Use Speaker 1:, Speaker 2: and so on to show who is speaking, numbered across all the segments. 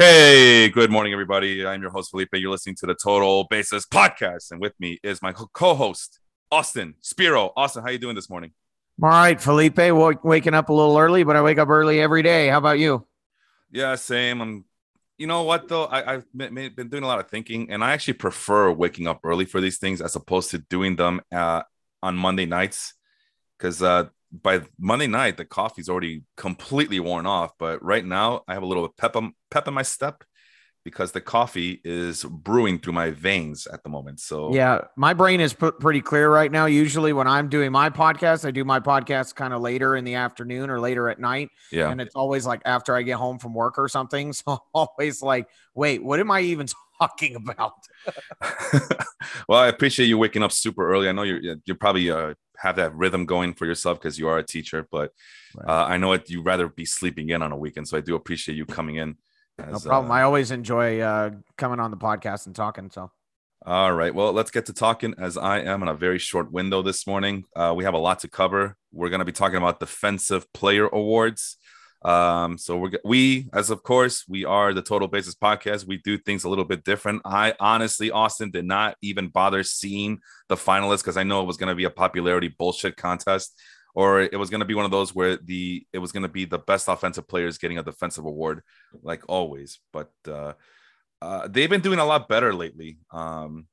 Speaker 1: Hey, good morning, everybody. I'm your host, Felipe. You're listening to the Total Basis Podcast. And with me is my co-host, Austin Spiro. Austin, how you doing this morning?
Speaker 2: All right, Felipe. W- waking up a little early, but I wake up early every day. How about you?
Speaker 1: Yeah, same. I'm. You know what though? I, I've been, been doing a lot of thinking, and I actually prefer waking up early for these things as opposed to doing them uh, on Monday nights, because uh, by Monday night the coffee's already completely worn off. But right now I have a little pep pep in my step because the coffee is brewing through my veins at the moment. So
Speaker 2: yeah, my brain is put pretty clear right now. Usually when I'm doing my podcast, I do my podcast kind of later in the afternoon or later at night.
Speaker 1: Yeah,
Speaker 2: and it's always like after I get home from work or something. So always like, wait, what am I even talking about?
Speaker 1: well, I appreciate you waking up super early. I know you're you're probably uh, have that rhythm going for yourself because you are a teacher, but right. uh, I know it. you'd rather be sleeping in on a weekend, so I do appreciate you coming in.
Speaker 2: As, no problem. Uh, I always enjoy uh, coming on the podcast and talking. So.
Speaker 1: All right. Well, let's get to talking as I am in a very short window this morning. Uh, we have a lot to cover. We're going to be talking about defensive player awards. Um, so we're we as of course we are the Total Basis podcast. We do things a little bit different. I honestly, Austin, did not even bother seeing the finalists because I know it was going to be a popularity bullshit contest, or it was going to be one of those where the it was going to be the best offensive players getting a defensive award, like always. But uh, uh, they've been doing a lot better lately. Um,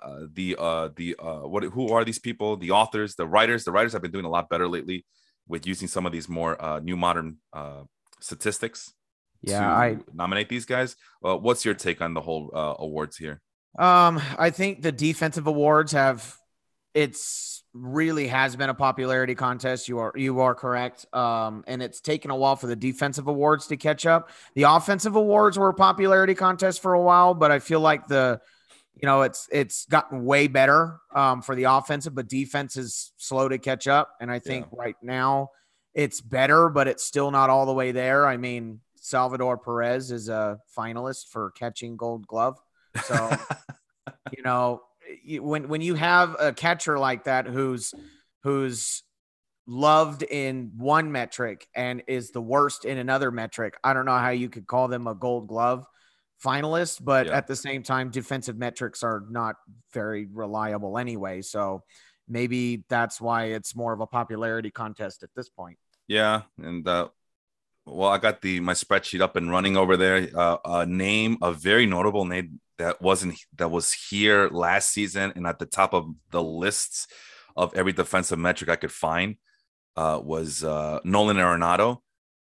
Speaker 1: uh, the uh, the uh, what who are these people? The authors, the writers, the writers have been doing a lot better lately with using some of these more uh, new modern uh, statistics
Speaker 2: yeah i
Speaker 1: nominate these guys. Uh, what's your take on the whole uh, awards here?
Speaker 2: Um i think the defensive awards have it's really has been a popularity contest. You are you are correct. Um and it's taken a while for the defensive awards to catch up. The offensive awards were a popularity contest for a while but i feel like the you know, it's it's gotten way better um, for the offensive, but defense is slow to catch up. And I think yeah. right now it's better, but it's still not all the way there. I mean, Salvador Perez is a finalist for catching Gold Glove, so you know when when you have a catcher like that who's who's loved in one metric and is the worst in another metric, I don't know how you could call them a Gold Glove finalist, but yeah. at the same time, defensive metrics are not very reliable anyway. So maybe that's why it's more of a popularity contest at this point.
Speaker 1: Yeah, and uh, well, I got the my spreadsheet up and running over there. Uh, a name, a very notable name that wasn't that was here last season and at the top of the lists of every defensive metric I could find uh, was uh, Nolan Arenado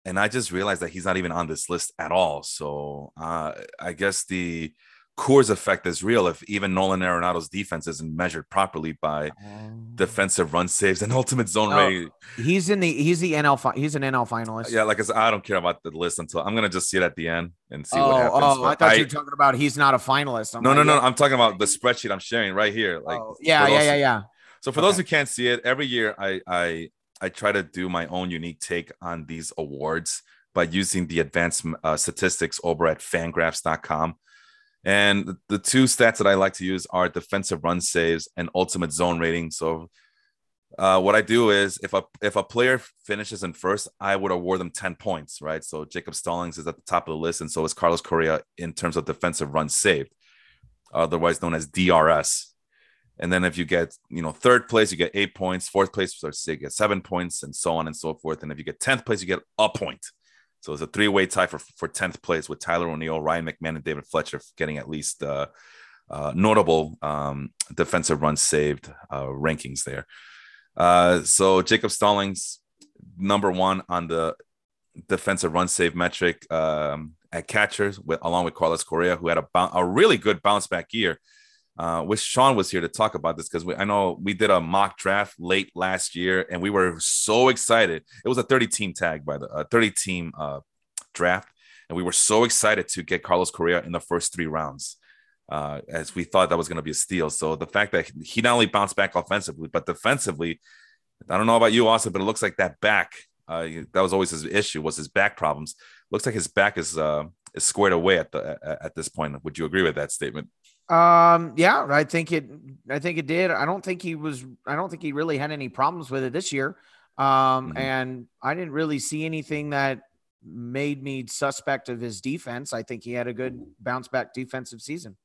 Speaker 1: and I just realized that he's not even on this list at all. So uh, I guess the Coors effect is real if even Nolan Arenado's defense isn't measured properly by um, defensive run saves and ultimate zone oh, rate.
Speaker 2: He's in the he's the NL fi- he's an NL finalist.
Speaker 1: Yeah, like I said, I don't care about the list until I'm gonna just see it at the end and see
Speaker 2: oh,
Speaker 1: what happens.
Speaker 2: Oh, I thought I, you were talking about he's not a finalist.
Speaker 1: I'm no, like, no, no, yeah. I'm talking about the spreadsheet I'm sharing right here. Like,
Speaker 2: oh, yeah, yeah, yeah, yeah.
Speaker 1: So for okay. those who can't see it, every year I I I try to do my own unique take on these awards by using the advanced uh, statistics over at fangraphs.com. And the two stats that I like to use are defensive run saves and ultimate zone rating. So uh, what I do is if a if a player finishes in first, I would award them 10 points, right? So Jacob Stallings is at the top of the list, and so is Carlos Correa in terms of defensive runs saved, otherwise known as DRS. And then if you get, you know, third place, you get eight points. Fourth place, you get seven points, and so on and so forth. And if you get tenth place, you get a point. So it's a three-way tie for for tenth place with Tyler O'Neill, Ryan McMahon, and David Fletcher getting at least uh, uh, notable um, defensive runs saved uh, rankings there. Uh, so Jacob Stallings, number one on the defensive run save metric um, at catchers, with, along with Carlos Correa, who had a, a really good bounce back year uh, wish Sean was here to talk about this because I know we did a mock draft late last year and we were so excited. It was a 30 team tag by the uh, 30 team uh, draft, and we were so excited to get Carlos Correa in the first three rounds. Uh, as we thought that was going to be a steal. So the fact that he not only bounced back offensively, but defensively, I don't know about you, Austin, but it looks like that back, uh, that was always his issue was his back problems. Looks like his back is uh, is squared away at the at this point. Would you agree with that statement?
Speaker 2: Um, yeah, I think it. I think it did. I don't think he was. I don't think he really had any problems with it this year. Um, mm-hmm. and I didn't really see anything that made me suspect of his defense. I think he had a good bounce back defensive season.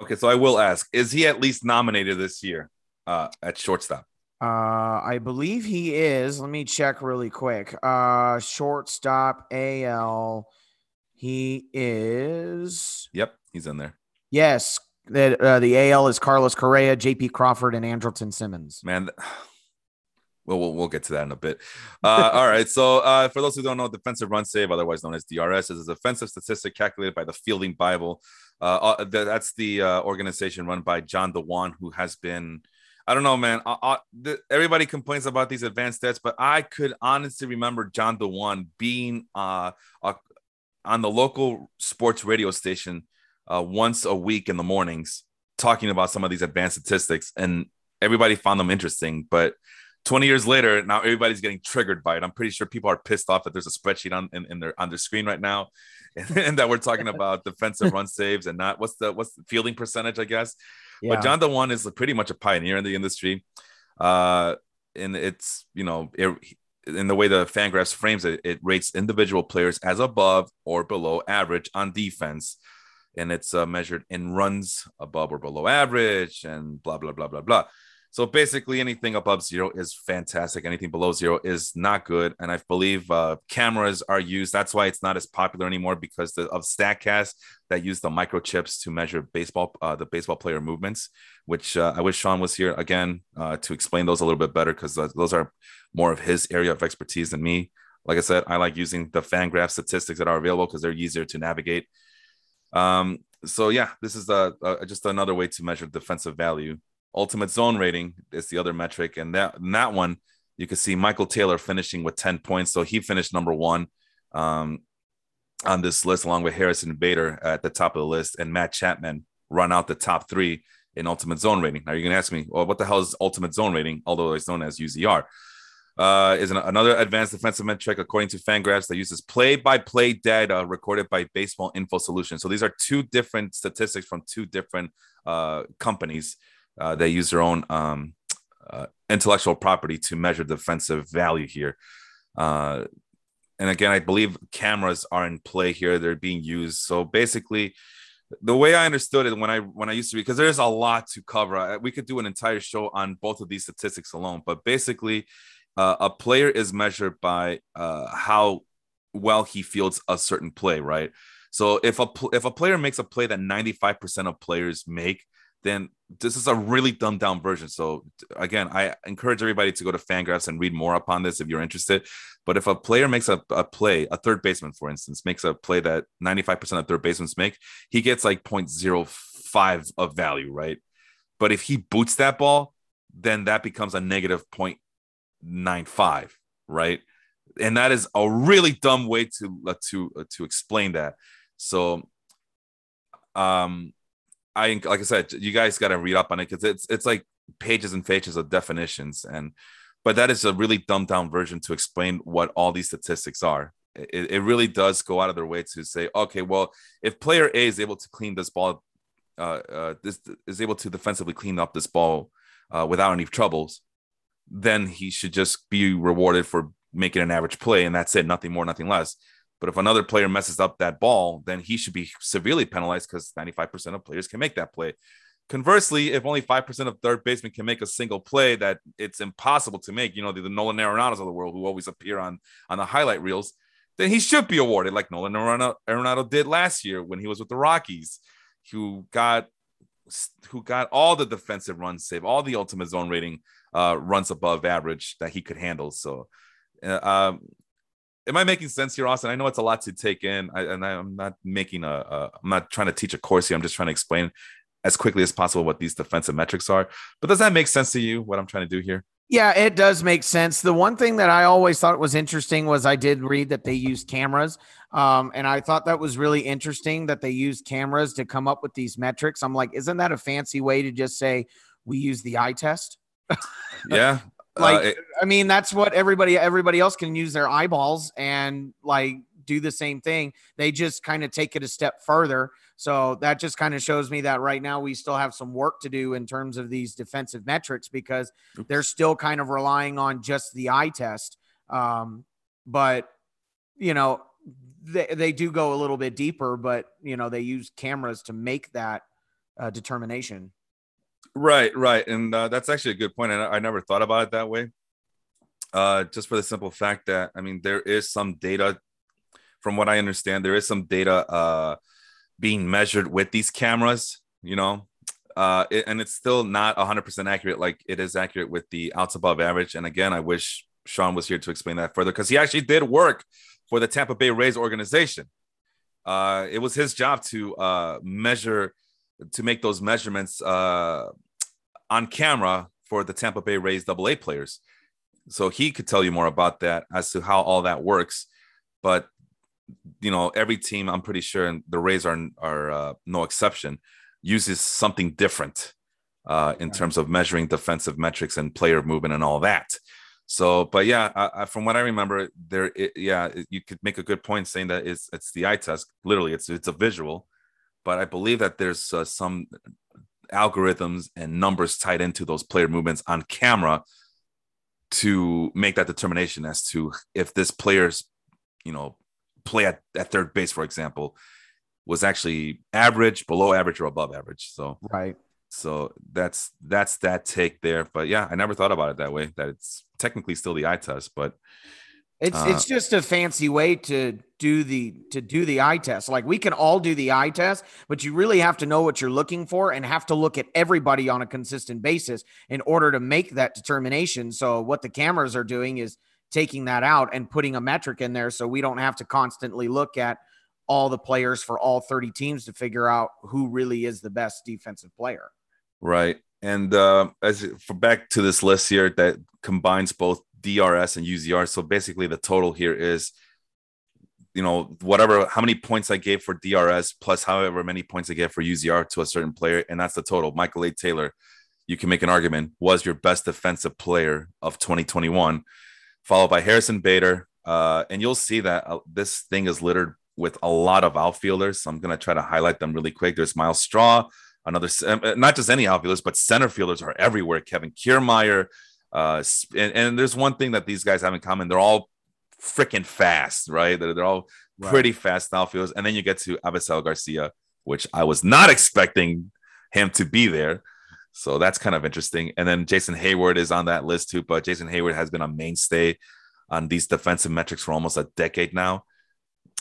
Speaker 1: Okay, so I will ask: Is he at least nominated this year uh, at shortstop?
Speaker 2: Uh, I believe he is. Let me check really quick. Uh, shortstop AL. He is.
Speaker 1: Yep, he's in there.
Speaker 2: Yes, that uh, the AL is Carlos Correa, J.P. Crawford, and Andrelton Simmons.
Speaker 1: Man, well, we'll, we'll get to that in a bit. Uh, all right. So, uh, for those who don't know, defensive run save, otherwise known as DRS, is a defensive statistic calculated by the Fielding Bible. Uh, uh that's the uh, organization run by John Dewan, who has been I don't know, man. I, I, the, everybody complains about these advanced stats, but I could honestly remember John Dewan being uh, on the local sports radio station uh, once a week in the mornings talking about some of these advanced statistics, and everybody found them interesting. But 20 years later, now everybody's getting triggered by it. I'm pretty sure people are pissed off that there's a spreadsheet on in, in their on their screen right now, and, and that we're talking about defensive run saves and not what's the what's the fielding percentage, I guess. Yeah. But John Dewan is pretty much a pioneer in the industry. Uh, and it's, you know, it, in the way the Fangraphs frames it, it rates individual players as above or below average on defense. And it's uh, measured in runs above or below average and blah, blah, blah, blah, blah. So basically, anything above zero is fantastic. Anything below zero is not good. And I believe uh, cameras are used. That's why it's not as popular anymore because the, of Statcast that use the microchips to measure baseball, uh, the baseball player movements. Which uh, I wish Sean was here again uh, to explain those a little bit better because those are more of his area of expertise than me. Like I said, I like using the Fangraph statistics that are available because they're easier to navigate. Um, so yeah, this is a, a, just another way to measure defensive value ultimate zone rating is the other metric. And that, in that one, you can see Michael Taylor finishing with 10 points. So he finished number one um, on this list, along with Harrison Bader at the top of the list, and Matt Chapman run out the top three in ultimate zone rating. Now you're to ask me, well, what the hell is ultimate zone rating, although it's known as UZR? Uh, is an, another advanced defensive metric according to Fangraphs that uses play-by-play data recorded by Baseball Info Solutions. So these are two different statistics from two different uh, companies uh, they use their own um, uh, intellectual property to measure defensive value here. Uh, and again, I believe cameras are in play here; they're being used. So basically, the way I understood it when I when I used to be, because there's a lot to cover. We could do an entire show on both of these statistics alone. But basically, uh, a player is measured by uh, how well he fields a certain play, right? So if a if a player makes a play that 95% of players make, then this is a really dumbed down version. So again, I encourage everybody to go to Fangraphs and read more upon this if you're interested. But if a player makes a, a play, a third baseman, for instance, makes a play that 95% of third basemen make, he gets like 0.05 of value, right? But if he boots that ball, then that becomes a negative 0.95, right? And that is a really dumb way to uh, to uh, to explain that. So um I like I said, you guys got to read up on it because it's it's like pages and pages of definitions, and but that is a really dumbed down version to explain what all these statistics are. It, it really does go out of their way to say, okay, well, if player A is able to clean this ball, uh, uh, this is able to defensively clean up this ball uh, without any troubles, then he should just be rewarded for making an average play, and that's it, nothing more, nothing less. But if another player messes up that ball, then he should be severely penalized because 95% of players can make that play. Conversely, if only 5% of third basemen can make a single play that it's impossible to make, you know, the, the Nolan Arenados of the world who always appear on, on the highlight reels, then he should be awarded like Nolan Arenado did last year when he was with the Rockies, who got who got all the defensive runs save, all the ultimate zone rating uh, runs above average that he could handle. So uh, um, am I making sense here, Austin? I know it's a lot to take in, I, and I, am not making a, a. I'm not trying to teach a course here. I'm just trying to explain as quickly as possible what these defensive metrics are. But does that make sense to you? What I'm trying to do here?
Speaker 2: Yeah, it does make sense. The one thing that I always thought was interesting was I did read that they use cameras. Um, and I thought that was really interesting that they use cameras to come up with these metrics. I'm like, isn't that a fancy way to just say we use the eye test?
Speaker 1: yeah,
Speaker 2: like uh, it, i mean that's what everybody everybody else can use their eyeballs and like do the same thing they just kind of take it a step further so that just kind of shows me that right now we still have some work to do in terms of these defensive metrics because they're still kind of relying on just the eye test um, but you know they, they do go a little bit deeper, but you know they use cameras to make that uh, determination.
Speaker 1: Right, right, and uh, that's actually a good point. And I, I never thought about it that way. Uh, just for the simple fact that I mean, there is some data, from what I understand, there is some data uh, being measured with these cameras. You know, uh, it, and it's still not 100% accurate like it is accurate with the outs above average. And again, I wish Sean was here to explain that further because he actually did work for the Tampa Bay Rays organization. Uh, it was his job to uh, measure, to make those measurements uh, on camera for the Tampa Bay Rays Double A players. So he could tell you more about that as to how all that works. But you know, every team, I'm pretty sure, and the Rays are are uh, no exception, uses something different uh, in terms of measuring defensive metrics and player movement and all that. So, but yeah, I, I, from what I remember, there, it, yeah, you could make a good point saying that it's it's the eye test. Literally, it's it's a visual, but I believe that there's uh, some algorithms and numbers tied into those player movements on camera to make that determination as to if this player's, you know, play at, at third base, for example, was actually average, below average, or above average. So
Speaker 2: right.
Speaker 1: So that's that's that take there. But yeah, I never thought about it that way. That it's technically still the eye test, but
Speaker 2: it's uh, it's just a fancy way to do the to do the eye test. Like we can all do the eye test, but you really have to know what you're looking for and have to look at everybody on a consistent basis in order to make that determination. So what the cameras are doing is taking that out and putting a metric in there so we don't have to constantly look at all the players for all 30 teams to figure out who really is the best defensive player.
Speaker 1: Right. And uh, as for back to this list here that combines both DRS and UZR. So basically, the total here is, you know, whatever, how many points I gave for DRS plus however many points I get for UZR to a certain player. And that's the total. Michael A. Taylor, you can make an argument, was your best defensive player of 2021, followed by Harrison Bader. Uh, and you'll see that uh, this thing is littered with a lot of outfielders. So I'm going to try to highlight them really quick. There's Myles Straw, another, uh, not just any outfielders, but center fielders are everywhere. Kevin Kiermaier. Uh, and, and there's one thing that these guys have in common. They're all freaking fast, right? They're, they're all right. pretty fast outfielders. And then you get to Avisail Garcia, which I was not expecting him to be there. So that's kind of interesting. And then Jason Heyward is on that list too. But Jason Heyward has been a mainstay on these defensive metrics for almost a decade now.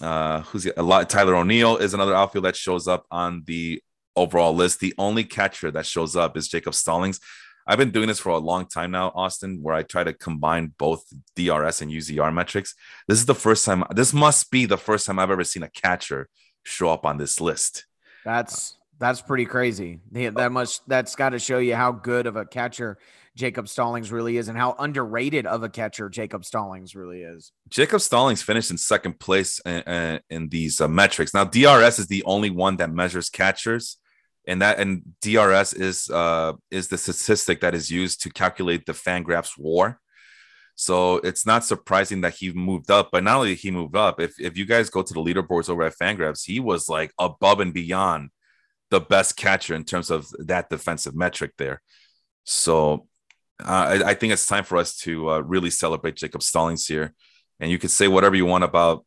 Speaker 1: Uh, who's a lot? Tyler O'Neill is another outfield that shows up on the overall list. The only catcher that shows up is Jacob Stallings. I've been doing this for a long time now, Austin, where I try to combine both DRS and UZR metrics. This is the first time, this must be the first time I've ever seen a catcher show up on this list.
Speaker 2: That's that's pretty crazy. That much that's got to show you how good of a catcher Jacob Stallings really is and how underrated of a catcher Jacob Stallings really is.
Speaker 1: Jacob Stallings finished in second place in, in these uh, metrics. Now, DRS is the only one that measures catchers. And that and DRS is uh, is the statistic that is used to calculate the Fangraphs WAR. So it's not surprising that he moved up, but not only did he moved up, if, if you guys go to the leaderboards over at Fangraphs, he was like above and beyond the best catcher in terms of that defensive metric there. So uh, I, I, think it's time for us to uh, really celebrate Jacob Stallings here. And you could say whatever you want about,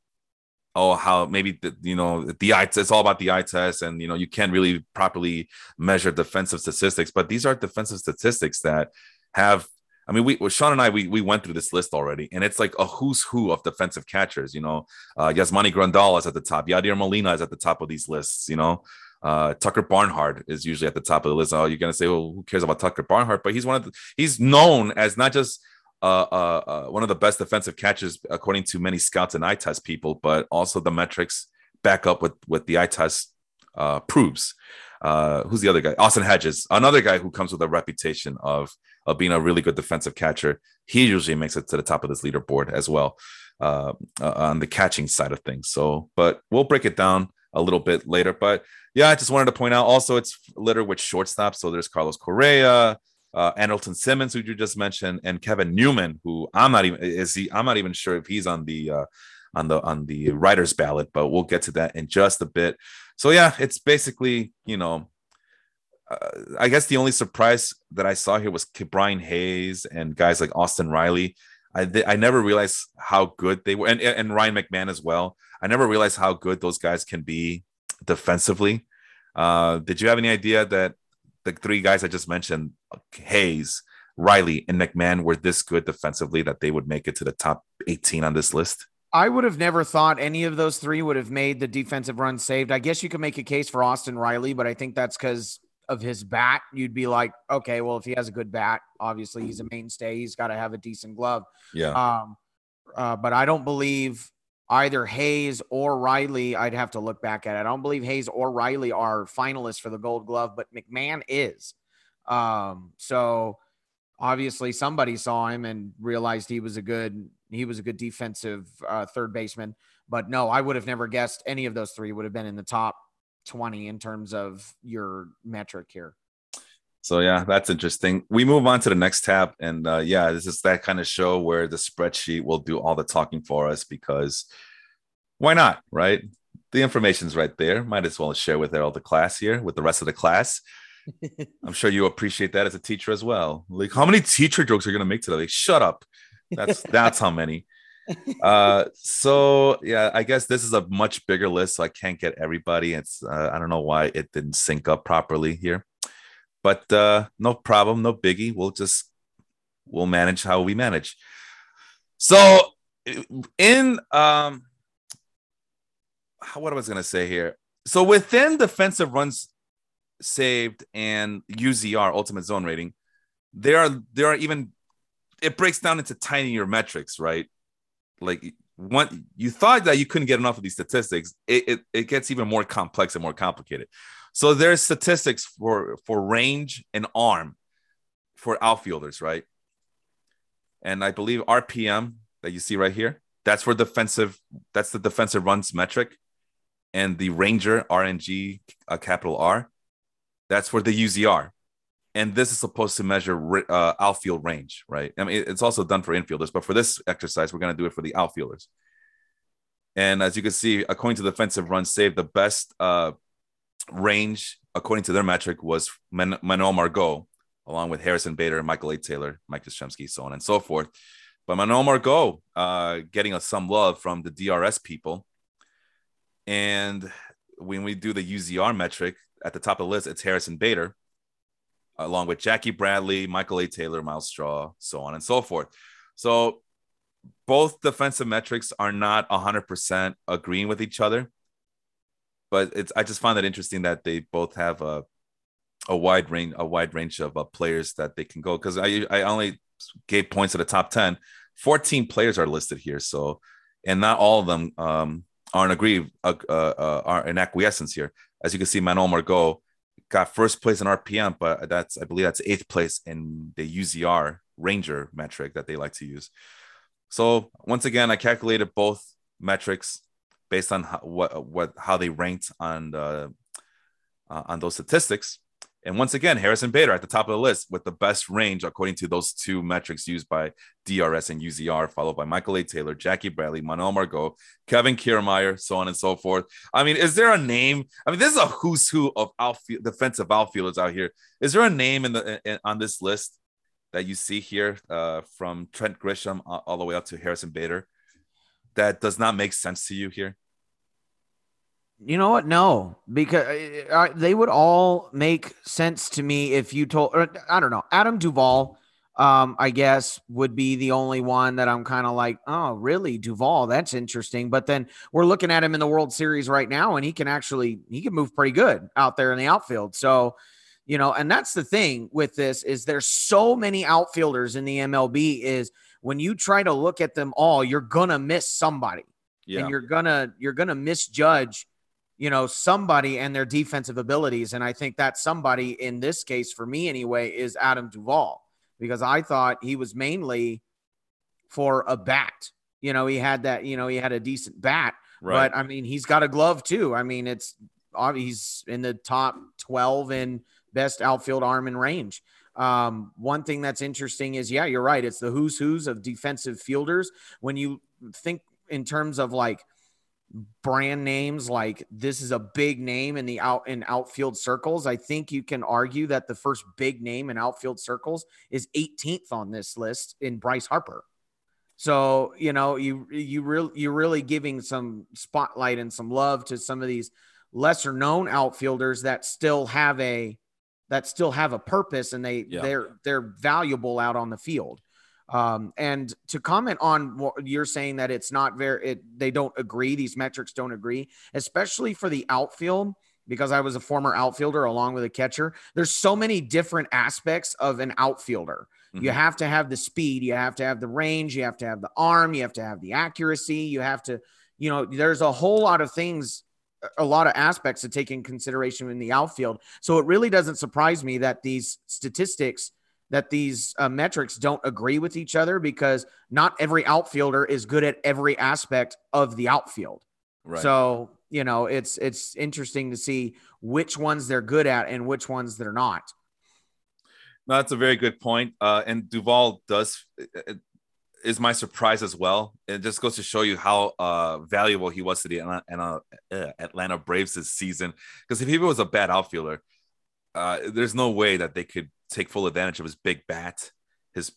Speaker 1: oh, how maybe the, you know the eye. test. It's all about the eye test, and you know you can't really properly measure defensive statistics. But these are defensive statistics that have. I mean, we Sean and I we we went through this list already, and it's like a who's who of defensive catchers. You know, uh, Yasmani Grandal is at the top. Yadier Molina is at the top of these lists. You know, uh, Tucker Barnhart is usually at the top of the list. Oh, you're gonna say, well, who cares about Tucker Barnhart? But he's one of the, he's known as not just uh, uh, uh, one of the best defensive catchers according to many scouts and eye test people, but also the metrics back up with what the eye test uh, proves. Uh, who's the other guy? Austin Hedges, another guy who comes with a reputation of of being a really good defensive catcher. He usually makes it to the top of this leaderboard as well uh on the catching side of things. So, but we'll break it down a little bit later. But yeah, I just wanted to point out also it's littered with shortstops. So there's Carlos Correa, uh, Andrelton Simmons, who you just mentioned, and Kevin Newman, who I'm not even is he I'm not even sure if he's on the uh, on the on the writers ballot, but we'll get to that in just a bit. So yeah, it's basically you know. Uh, I guess the only surprise that I saw here was Brian Hayes and guys like Austin Riley. I th- I never realized how good they were, and and Ryan McMahon as well. I never realized how good those guys can be defensively. Uh, did you have any idea that the three guys I just mentioned, Hayes, Riley, and McMahon, were this good defensively that they would make it to the top 18 on this list?
Speaker 2: I would have never thought any of those three would have made the defensive run saved. I guess you could make a case for Austin Riley, but I think that's because of his bat. You'd be like, okay, well, if he has a good bat, obviously he's a mainstay. He's got to have a decent glove.
Speaker 1: Yeah.
Speaker 2: Um, uh, but I don't believe either Hayes or Riley. I'd have to look back at it. I don't believe Hayes or Riley are finalists for the Gold Glove, but McMahon is. Um, so obviously somebody saw him and realized he was a good he was a good defensive uh, third baseman. But no, I would have never guessed any of those three would have been in the top 20 in terms of your metric here.
Speaker 1: So yeah, that's interesting. We move on to the next tab, and uh, yeah, this is that kind of show where the spreadsheet will do all the talking for us because why not, right? The information's right there. Might as well share with all the class here, with the rest of the class. I'm sure you appreciate that as a teacher as well. Like, how many teacher jokes are you gonna make today? Like, shut up. That's that's how many. Uh, so yeah, I guess this is a much bigger list, so I can't get everybody. It's uh, I don't know why it didn't sync up properly here but uh, no problem, no biggie. We'll just we'll manage how we manage. So in um what I was gonna say here. So within defensive runs saved and UZR ultimate zone rating, there are there are even it breaks down into tinier metrics, right? Like one you thought that you couldn't get enough of these statistics, it, it, it gets even more complex and more complicated. So there's statistics for for range and arm for outfielders, right? And I believe RPM that you see right here, that's for defensive. That's the defensive runs metric, and the Ranger RNG uh, capital R, that's for the UZR. And this is supposed to measure uh, outfield range, right? I mean, it's also done for infielders, but for this exercise, we're going to do it for the outfielders. And as you can see, according to defensive runs saved, the best uh, range, according to their metric, was Man- Manuel Margot, along with Harrison Bader, Michael A. Taylor, Mike Yastrzemski, so on and so forth. But Manuel Margot uh, getting us some love from the DRS people. And when we do the UZR metric at the top of the list, it's Harrison Bader, along with Jackie Bradley, Michael A. Taylor, Myles Straw, so on and so forth. So both defensive metrics are not 100% agreeing with each other but it's I just find that interesting that they both have a a wide range a wide range of uh, players that they can go because I I only gave points to the top 10 14 players are listed here so and not all of them um aren't agree uh, uh, uh, are in acquiescence here as you can see Manuel Margot got first place in RPM but that's I believe that's eighth place in the UZR Ranger metric that they like to use so once again I calculated both metrics based on how, what what how they ranked on the uh, on those statistics. And once again, Harrison Bader at the top of the list with the best range according to those two metrics used by DRS and UZR, followed by Michael A. Taylor, Jackie Bradley, Manuel Margot, Kevin Kiermaier, so on and so forth. I mean, is there a name? I mean, this is a who's who of outfield defensive outfielders out here. Is there a name in the in, on this list that you see here uh, from Trent Grisham all the way up to Harrison Bader that does not make sense to you here?
Speaker 2: You know what? No, because uh, uh, they would all make sense to me if you told. I don't know. Adam Duvall, um, I guess, would be the only one that I'm kind of like, oh, really, Duvall? That's interesting. But then we're looking at him in the World Series right now, and he can actually he can move pretty good out there in the outfield. So, you know, and that's the thing with this is there's so many outfielders in the MLB. Is when you try to look at them all, you're gonna miss somebody, yeah. and you're gonna you're gonna misjudge you know, somebody and their defensive abilities. And I think that somebody in this case, for me anyway, is Adam Duvall, because I thought he was mainly for a bat. You know, he had that, you know, he had a decent bat, right. but I mean, he's got a glove too. I mean, it's he's in the top 12 in best outfield arm and range. Um, one thing that's interesting is, yeah, you're right. It's the who's who's of defensive fielders. When you think in terms of like brand names like this is a big name in the out in outfield circles i think you can argue that the first big name in outfield circles is 18th on this list in bryce harper So you know you you really you're really giving some spotlight and some love to some of these lesser known outfielders that still have a that still have a purpose and they yeah. they're they're valuable out on the field. Um, and to comment on what you're saying that it's not very it, they don't agree these metrics don't agree especially for the outfield because I was a former outfielder along with a catcher there's so many different aspects of an outfielder mm-hmm. you have to have the speed you have to have the range you have to have the arm you have to have the accuracy you have to you know there's a whole lot of things a lot of aspects to take in consideration in the outfield. So it really doesn't surprise me that these statistics, that these uh, metrics don't agree with each other because not every outfielder is good at every aspect of the outfield. Right. So you know it's it's interesting to see which ones they're good at and which ones they're not.
Speaker 1: No, that's a very good point. Uh, and Duvall does is my surprise as well. It just goes to show you how uh, valuable he was to the Atlanta, uh, Atlanta Braves this season. Because if he was a bad outfielder, uh, there's no way that they could take full advantage of his big bat, his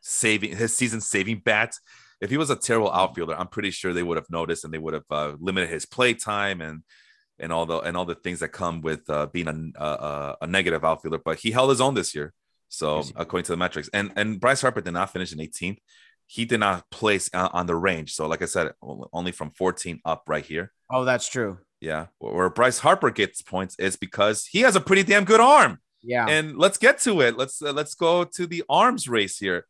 Speaker 1: saving, his season saving bat. If he was a terrible outfielder, I'm pretty sure they would have noticed and they would have uh, limited his play time and and all the and all the things that come with uh, being a, a, a negative outfielder. But he held his own this year. So according to the metrics, and and Bryce Harper did not finish in 18th. He did not place on the range. So like I said, only from 14 up right here.
Speaker 2: Oh, that's true.
Speaker 1: Yeah, where Bryce Harper gets points is because he has a pretty damn good arm.
Speaker 2: Yeah.
Speaker 1: And let's get to it. Let's uh, let's go to the arms race here.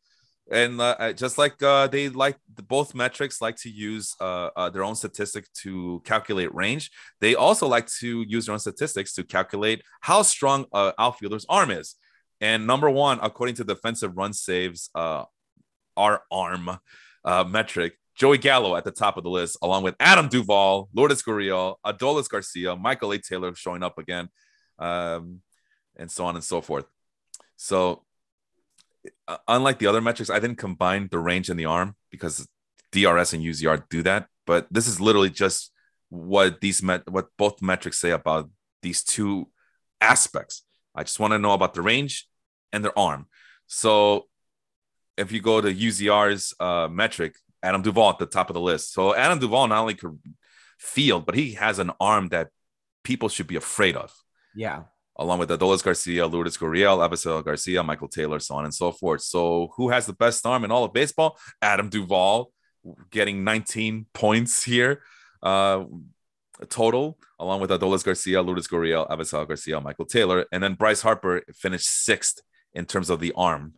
Speaker 1: And uh, uh just like uh, they like both metrics like to use uh, uh, their own statistic to calculate range, they also like to use their own statistics to calculate how strong a outfielder's arm is. And number one, according to defensive run saves, uh, our arm uh, metric, Joey Gallo at the top of the list, along with Adam Duvall, Lourdes Gurriel, Adolis Garcia, Michael A. Taylor showing up again, um, and so on and so forth. So, uh, unlike the other metrics, I didn't combine the range and the arm because DRS and UZR do that. But this is literally just what these met what both metrics say about these two aspects. I just want to know about the range and their arm. So if you go to UZR's uh, metric, Adam Duvall at the top of the list. So Adam Duvall not only could field, but he has an arm that people should be afraid of.
Speaker 2: Yeah.
Speaker 1: Along with Adolis Garcia, Lourdes Gurriel, Avisail Garcia, Michael Taylor, so on and so forth. So who has the best arm in all of baseball? Adam Duvall getting 19 points here. Uh, total, along with Adolis Garcia, Lourdes Gurriel, Avisail Garcia, Michael Taylor, and then Bryce Harper finished sixth in terms of the arm,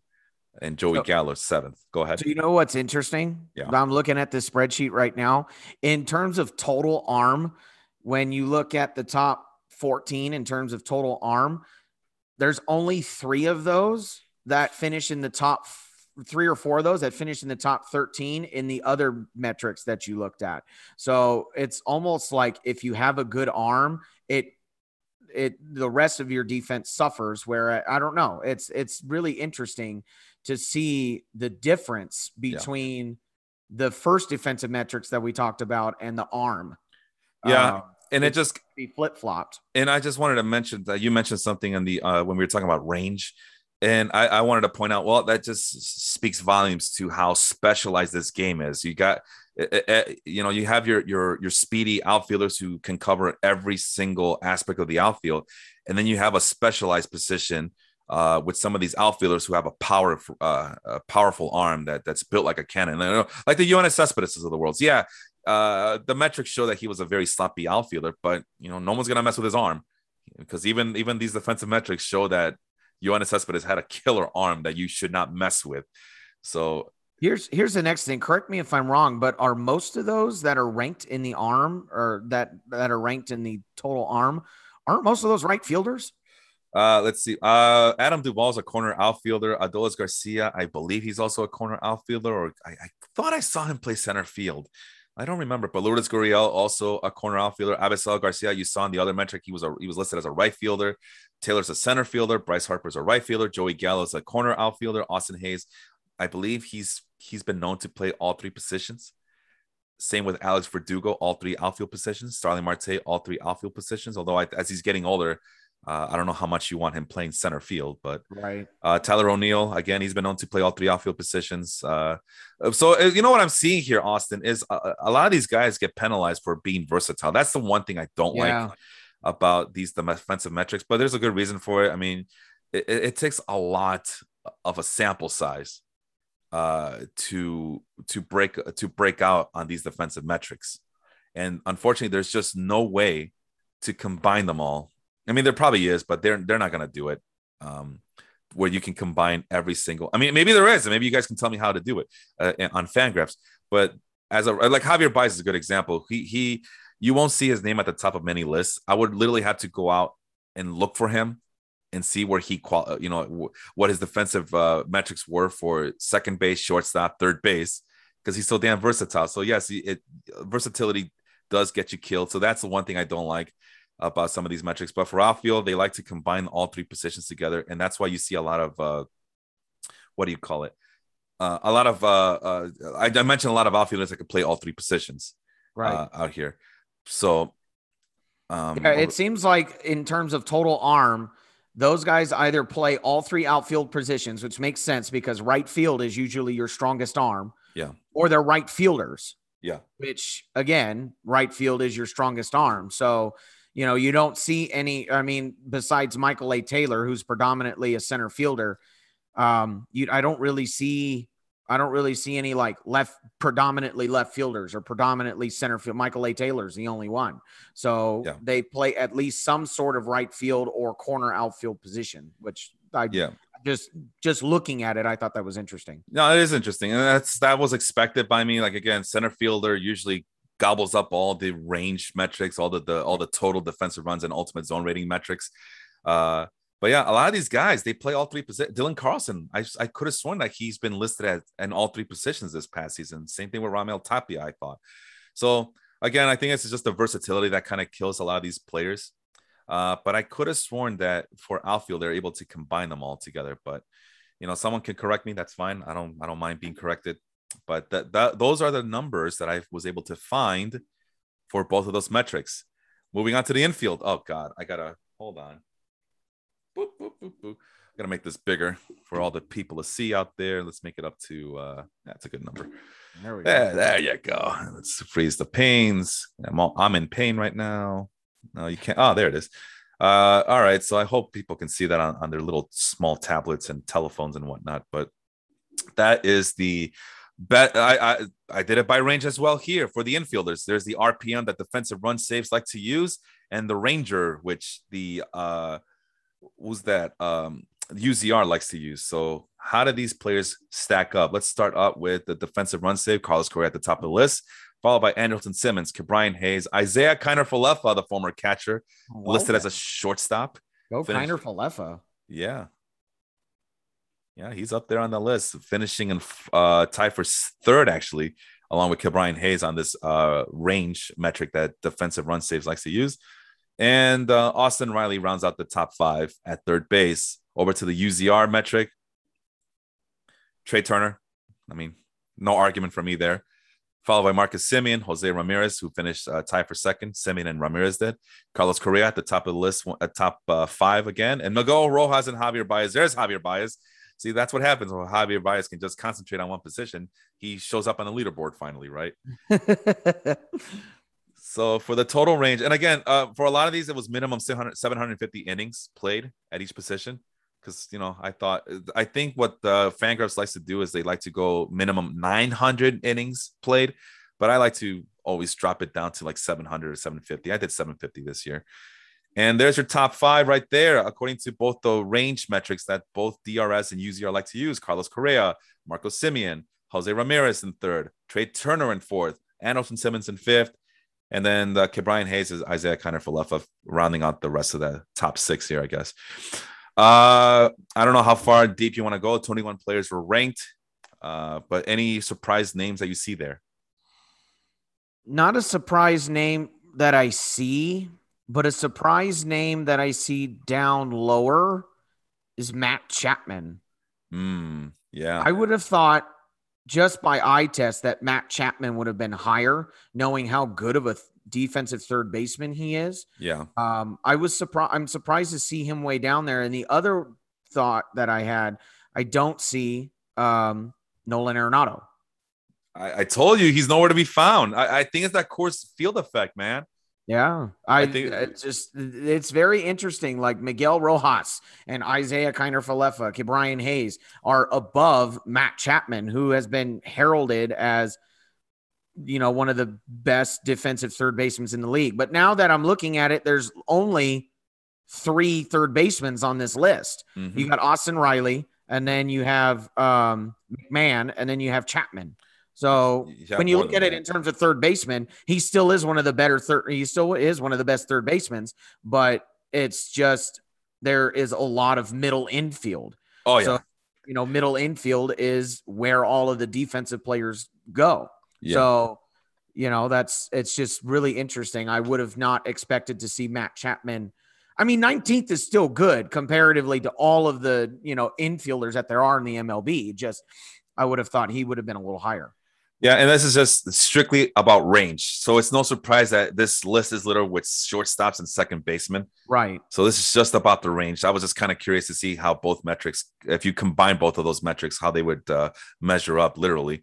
Speaker 1: and Joey so, Gallo seventh. Go ahead.
Speaker 2: Do you know what's interesting?
Speaker 1: Yeah,
Speaker 2: I'm looking at this spreadsheet right now. In terms of total arm, when you look at the top 14 in terms of total arm, there's only three of those that finish in the top three or four of those that finish in the top 13 in the other metrics that you looked at. So it's almost like if you have a good arm, it it the rest of your defense suffers where I, I don't know. It's it's really interesting to see the difference between yeah. the first defensive metrics that we talked about and the arm.
Speaker 1: Yeah. Um, and it just
Speaker 2: be flip flopped.
Speaker 1: And I just wanted to mention that you mentioned something in the uh, when we were talking about range and I, I, wanted to point out, well, that just speaks volumes to how specialized this game is. You got, uh, you know, you have your your your speedy outfielders who can cover every single aspect of the outfield, and then you have a specialized position uh, with some of these outfielders who have a power, uh, a powerful arm that that's built like a cannon, like the Yoenis Cespedes of the world. So yeah, uh, the metrics show that he was a very sloppy outfielder, but you know, no one's gonna mess with his arm because even even these defensive metrics show that Yoenis Cespedes had a killer arm that you should not mess with. So
Speaker 2: here's here's the next thing. Correct me if I'm wrong, but are most of those that are ranked in the arm or that that are ranked in the total arm, aren't most of those right fielders?
Speaker 1: Uh, let's see. Uh, Adam Duvall's a corner outfielder. Adolis Garcia, I believe he's also a corner outfielder, or I, I thought I saw him play center field. I don't remember, but Lourdes Gurriel also a corner outfielder. Avisail Garcia, you saw in the other metric, he was a he was listed as a right fielder. Taylor's a center fielder. Bryce Harper's a right fielder. Joey Gallo's a corner outfielder. Austin Hays, I believe he's he's been known to play all three positions. Same with Alex Verdugo, all three outfield positions. Starling Marte, all three outfield positions. Although I, as he's getting older, Uh, I don't know how much you want him playing center field, but
Speaker 2: right.
Speaker 1: Uh, Tyler O'Neill, again, he's been known to play all three outfield positions. Uh, so uh, you know what I'm seeing here, Austin, is a, a, lot of these guys get penalized for being versatile. That's the one thing I don't yeah. like about these defensive metrics, but there's a good reason for it. I mean, it, it takes a lot of a sample size uh, to to break to break out on these defensive metrics, and unfortunately, there's just no way to combine them all I mean, there probably is, but they're they're not gonna do it. Um, where you can combine every single. I mean, maybe there is, and maybe you guys can tell me how to do it uh, on Fangraphs. But as a like Javier Baez is a good example. He he, you won't see his name at the top of many lists. I would literally have to go out and look for him and see where he qual, uh, you know, what his defensive uh, metrics were for second base, shortstop, third base, because he's so damn versatile. So yes, it versatility does get you killed. So that's the one thing I don't like about some of these metrics. But for outfield, they like to combine all three positions together, and that's why you see a lot of uh, what do you call it? Uh, a lot of uh, uh, I, I, mentioned a lot of outfielders that can play all three positions right uh, out here. So
Speaker 2: um, yeah, it seems like in terms of total arm, those guys either play all three outfield positions, which makes sense because right field is usually your strongest arm.
Speaker 1: Yeah.
Speaker 2: Or they're right fielders.
Speaker 1: Yeah.
Speaker 2: Which again, right field is your strongest arm. So you know, you don't see any. I mean, besides Michael A. Taylor, who's predominantly a center fielder, um, you I don't really see. I don't really see any like left predominantly left fielders or predominantly center field. Michael A. Taylor's the only one. So yeah. they play at least some sort of right field or corner outfield position, which I
Speaker 1: yeah
Speaker 2: just just looking at it, I thought that was interesting.
Speaker 1: No, it is interesting, and that's that was expected by me. Like again, center fielder usually gobbles up all the range metrics, all the, the all the total defensive runs and ultimate zone rating metrics. Uh, but yeah, a lot of these guys they play all three positions. Dylan Carlson, I I could have sworn that he's been listed at in all three positions this past season. Same thing with Raimel Tapia, I thought. So again, I think it's just the versatility that kind of kills a lot of these players. Uh, but I could have sworn that for outfield they're able to combine them all together. But you know, someone can correct me. That's fine. I don't I don't mind being corrected but that, that those are the numbers that I was able to find for both of those metrics. Moving on to the infield. Oh God, I gotta hold on. Boop, boop, boop, boop. I gotta make this bigger for all the people to see out there. Let's make it up to uh that's a good number. There we there, go. There you go. Let's freeze the panes. I'm all, I'm in pain right now. No, you can't. Oh, there it is. Uh, all right. So I hope people can see that on, on their little small tablets and telephones and whatnot. But that is the bet I, I I did it by range as well here for the infielders. There's the RPM that defensive run saves like to use, and the Ranger, which the uh who's that um UZR likes to use. So how do these players stack up? Let's start up with the defensive run save, Carlos Correa at the top of the list, followed by Andrelton Simmons, Ke'Bryan Hayes, Isiah Kiner Falefa, the former catcher, listed as a shortstop.
Speaker 2: Go Kiner Falefa.
Speaker 1: Yeah, yeah, he's up there on the list, finishing in uh, tie for third, actually, along with Ke'Bryan Hayes on this uh, range metric that defensive run saves likes to use. And uh, Austin Riley rounds out the top five at third base. Over to the UZR metric. Trea Turner. I mean, no argument for me there. Followed by Marcus Semien, Jose Ramirez, who finished uh, tie for second. Semien and Ramirez did. Carlos Correa at the top of the list, at top uh, five again. And Miguel Rojas and Javier Baez. There's Javier Baez See, that's what happens when Javier Baez can just concentrate on one position. He shows up on the leaderboard finally, right? so for the total range, and again, uh, for a lot of these, it was minimum 700, 750 innings played at each position. Because you know, I thought I think what the Fangraphs likes to do is they like to go minimum 900 innings played, but I like to always drop it down to like 700 or 750. I did 750 this year. And there's your top five right there, according to both the range metrics that both DRS and UZR like to use. Carlos Correa, Marco Semien, Jose Ramirez in third, Trea Turner in fourth, Anderson Simmons in fifth, and then the Ke'Bryan Hayes is Isiah Kiner Falefa, rounding out the rest of the top six here, I guess. Uh, I don't know how far deep you want to go. 21 players were ranked, uh, but any surprise names that you see there?
Speaker 2: Not a surprise name that I see but a surprise name that I see down lower is Matt Chapman.
Speaker 1: Mm, yeah.
Speaker 2: I would have thought just by eye test that Matt Chapman would have been higher, knowing how good of a defensive third baseman he is.
Speaker 1: Yeah.
Speaker 2: Um, I was surprised. I'm surprised to see him way down there. And the other thought that I had, I don't see um, Nolan Arenado.
Speaker 1: I, I, told you he's nowhere to be found. I, I think it's that Coors Field effect, man.
Speaker 2: Yeah, I, I think it's just it's very interesting. Like Miguel Rojas and Isiah Kiner Falefa, Brian Hayes are above Matt Chapman, who has been heralded as you know one of the best defensive third basemen in the league. But now that I'm looking at it, there's only three third basemen on this list. Mm-hmm. You got Austin Riley, and then you have um, McMahon, and then you have Chapman. So when you look at it in terms of third baseman, he still is one of the better third. He still is one of the best third basemen, but it's just there is a lot of middle infield.
Speaker 1: Oh yeah, so,
Speaker 2: you know, middle infield is where all of the defensive players go. Yeah. So you know that's it's just really interesting. I would have not expected to see Matt Chapman. I mean, 19th is still good comparatively to all of the you know infielders that there are in the MLB. Just I would have thought he would have been a little higher.
Speaker 1: Yeah, and this is just strictly about range. So it's no surprise that this list is littered with shortstops and second basemen.
Speaker 2: Right.
Speaker 1: So this is just about the range. I was just kind of curious to see how both metrics, if you combine both of those metrics, how they would uh, measure up literally.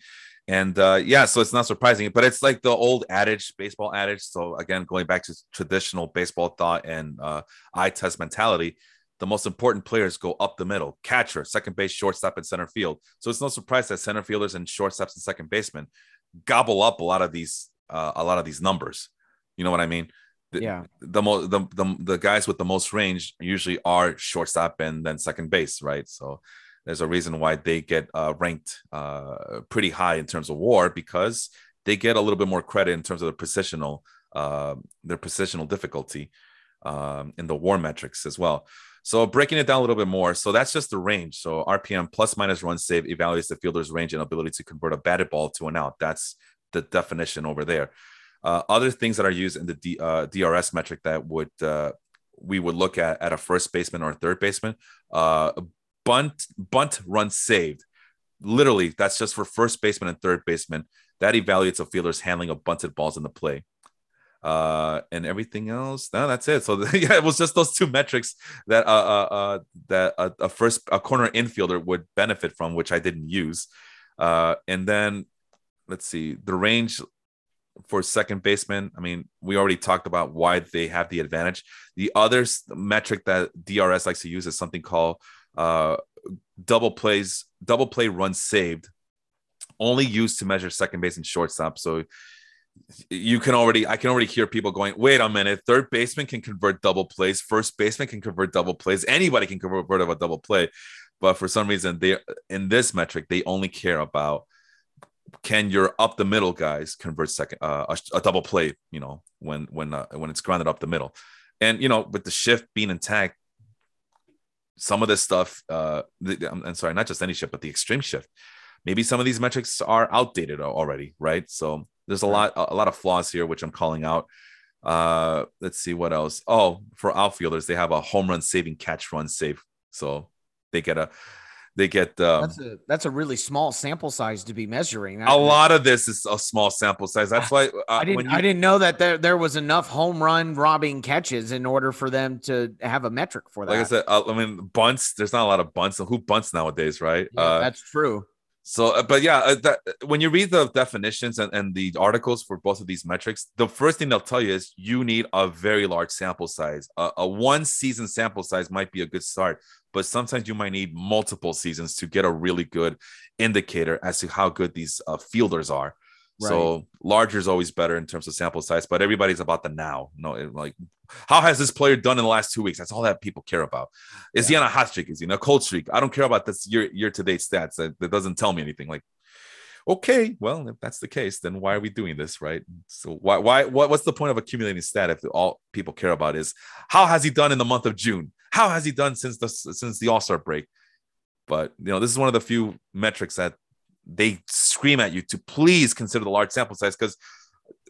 Speaker 1: And uh, yeah, so it's not surprising, but it's like the old adage, baseball adage. So again, going back to traditional baseball thought and uh, eye test mentality, the most important players go up the middle catcher, second base, shortstop, and center field. So it's no surprise that center fielders and shortstops and second basemen gobble up a lot of these uh, a lot of these numbers. You know what I mean? The,
Speaker 2: yeah.
Speaker 1: The, most the, the the guys with the most range usually are shortstop and then second base, right? So there's a reason why they get uh, ranked uh, pretty high in terms of WAR because they get a little bit more credit in terms of their positional uh, their positional difficulty um, in the WAR metrics as well. So breaking it down a little bit more. So that's just the range. So RPM plus minus run save evaluates the fielder's range and ability to convert a batted ball to an out. That's the definition over there. Uh, other things that are used in the D, uh, DRS metric that would uh, we would look at at a first baseman or third baseman. Uh, bunt bunt run saved. Literally, that's just for first baseman and third baseman. That evaluates a fielder's handling of bunted balls in the play uh and everything else. No that's it. So yeah it was just those two metrics that uh uh, uh that a, a, first a corner infielder would benefit from which i didn't use. Uh and then let's see the range for second baseman i mean we already talked about why they have the advantage. The other metric that drs likes to use is something called uh double plays double play runs saved only used to measure second base and shortstop. So you can already I can already hear people going, wait a minute, third baseman can convert double plays, first baseman can convert double plays, anybody can convert a double play. But for some reason, they in this metric, they only care about can your up the middle guys convert second uh, a, a, double play, you know, when when uh, when it's grounded up the middle. And you know, with the shift being intact, some of this stuff, uh, the, I'm, I'm sorry, not just any shift, but the extreme shift. Maybe some of these metrics are outdated already, right? So there's a lot a lot of flaws here, which I'm calling out. Uh, let's see what else. Oh, for outfielders, they have a home run saving catch run save, so they get a they get um,
Speaker 2: that's a that's a really small sample size to be measuring.
Speaker 1: a lot of this is a small sample size. That's why uh,
Speaker 2: I didn't you, I didn't know that there there was enough home run robbing catches in order for them to have a metric for that.
Speaker 1: Like I said, uh, I mean bunts. There's not a lot of bunts. Who bunts nowadays, right?
Speaker 2: Yeah, uh, that's true.
Speaker 1: So, uh, but yeah, uh, that, when you read the definitions and, and the articles for both of these metrics, the first thing they'll tell you is you need a very large sample size. Uh, a one season sample size might be a good start, but sometimes you might need multiple seasons to get a really good indicator as to how good these uh, fielders are. Right. So larger is always better in terms of sample size, but everybody's about the now. No, like how has this player done in the last two weeks? That's all that people care about. Is yeah. he on a hot streak? Is he on a cold streak? I don't care about this year year to date stats. That, that doesn't tell me anything. Like, okay, well, if that's the case, then why are we doing this, right? So why why what, what's the point of accumulating stat if all people care about is how has he done in the month of June? How has he done since the since the All Star break? But you know, this is one of the few metrics that they scream at you to please consider the large sample size because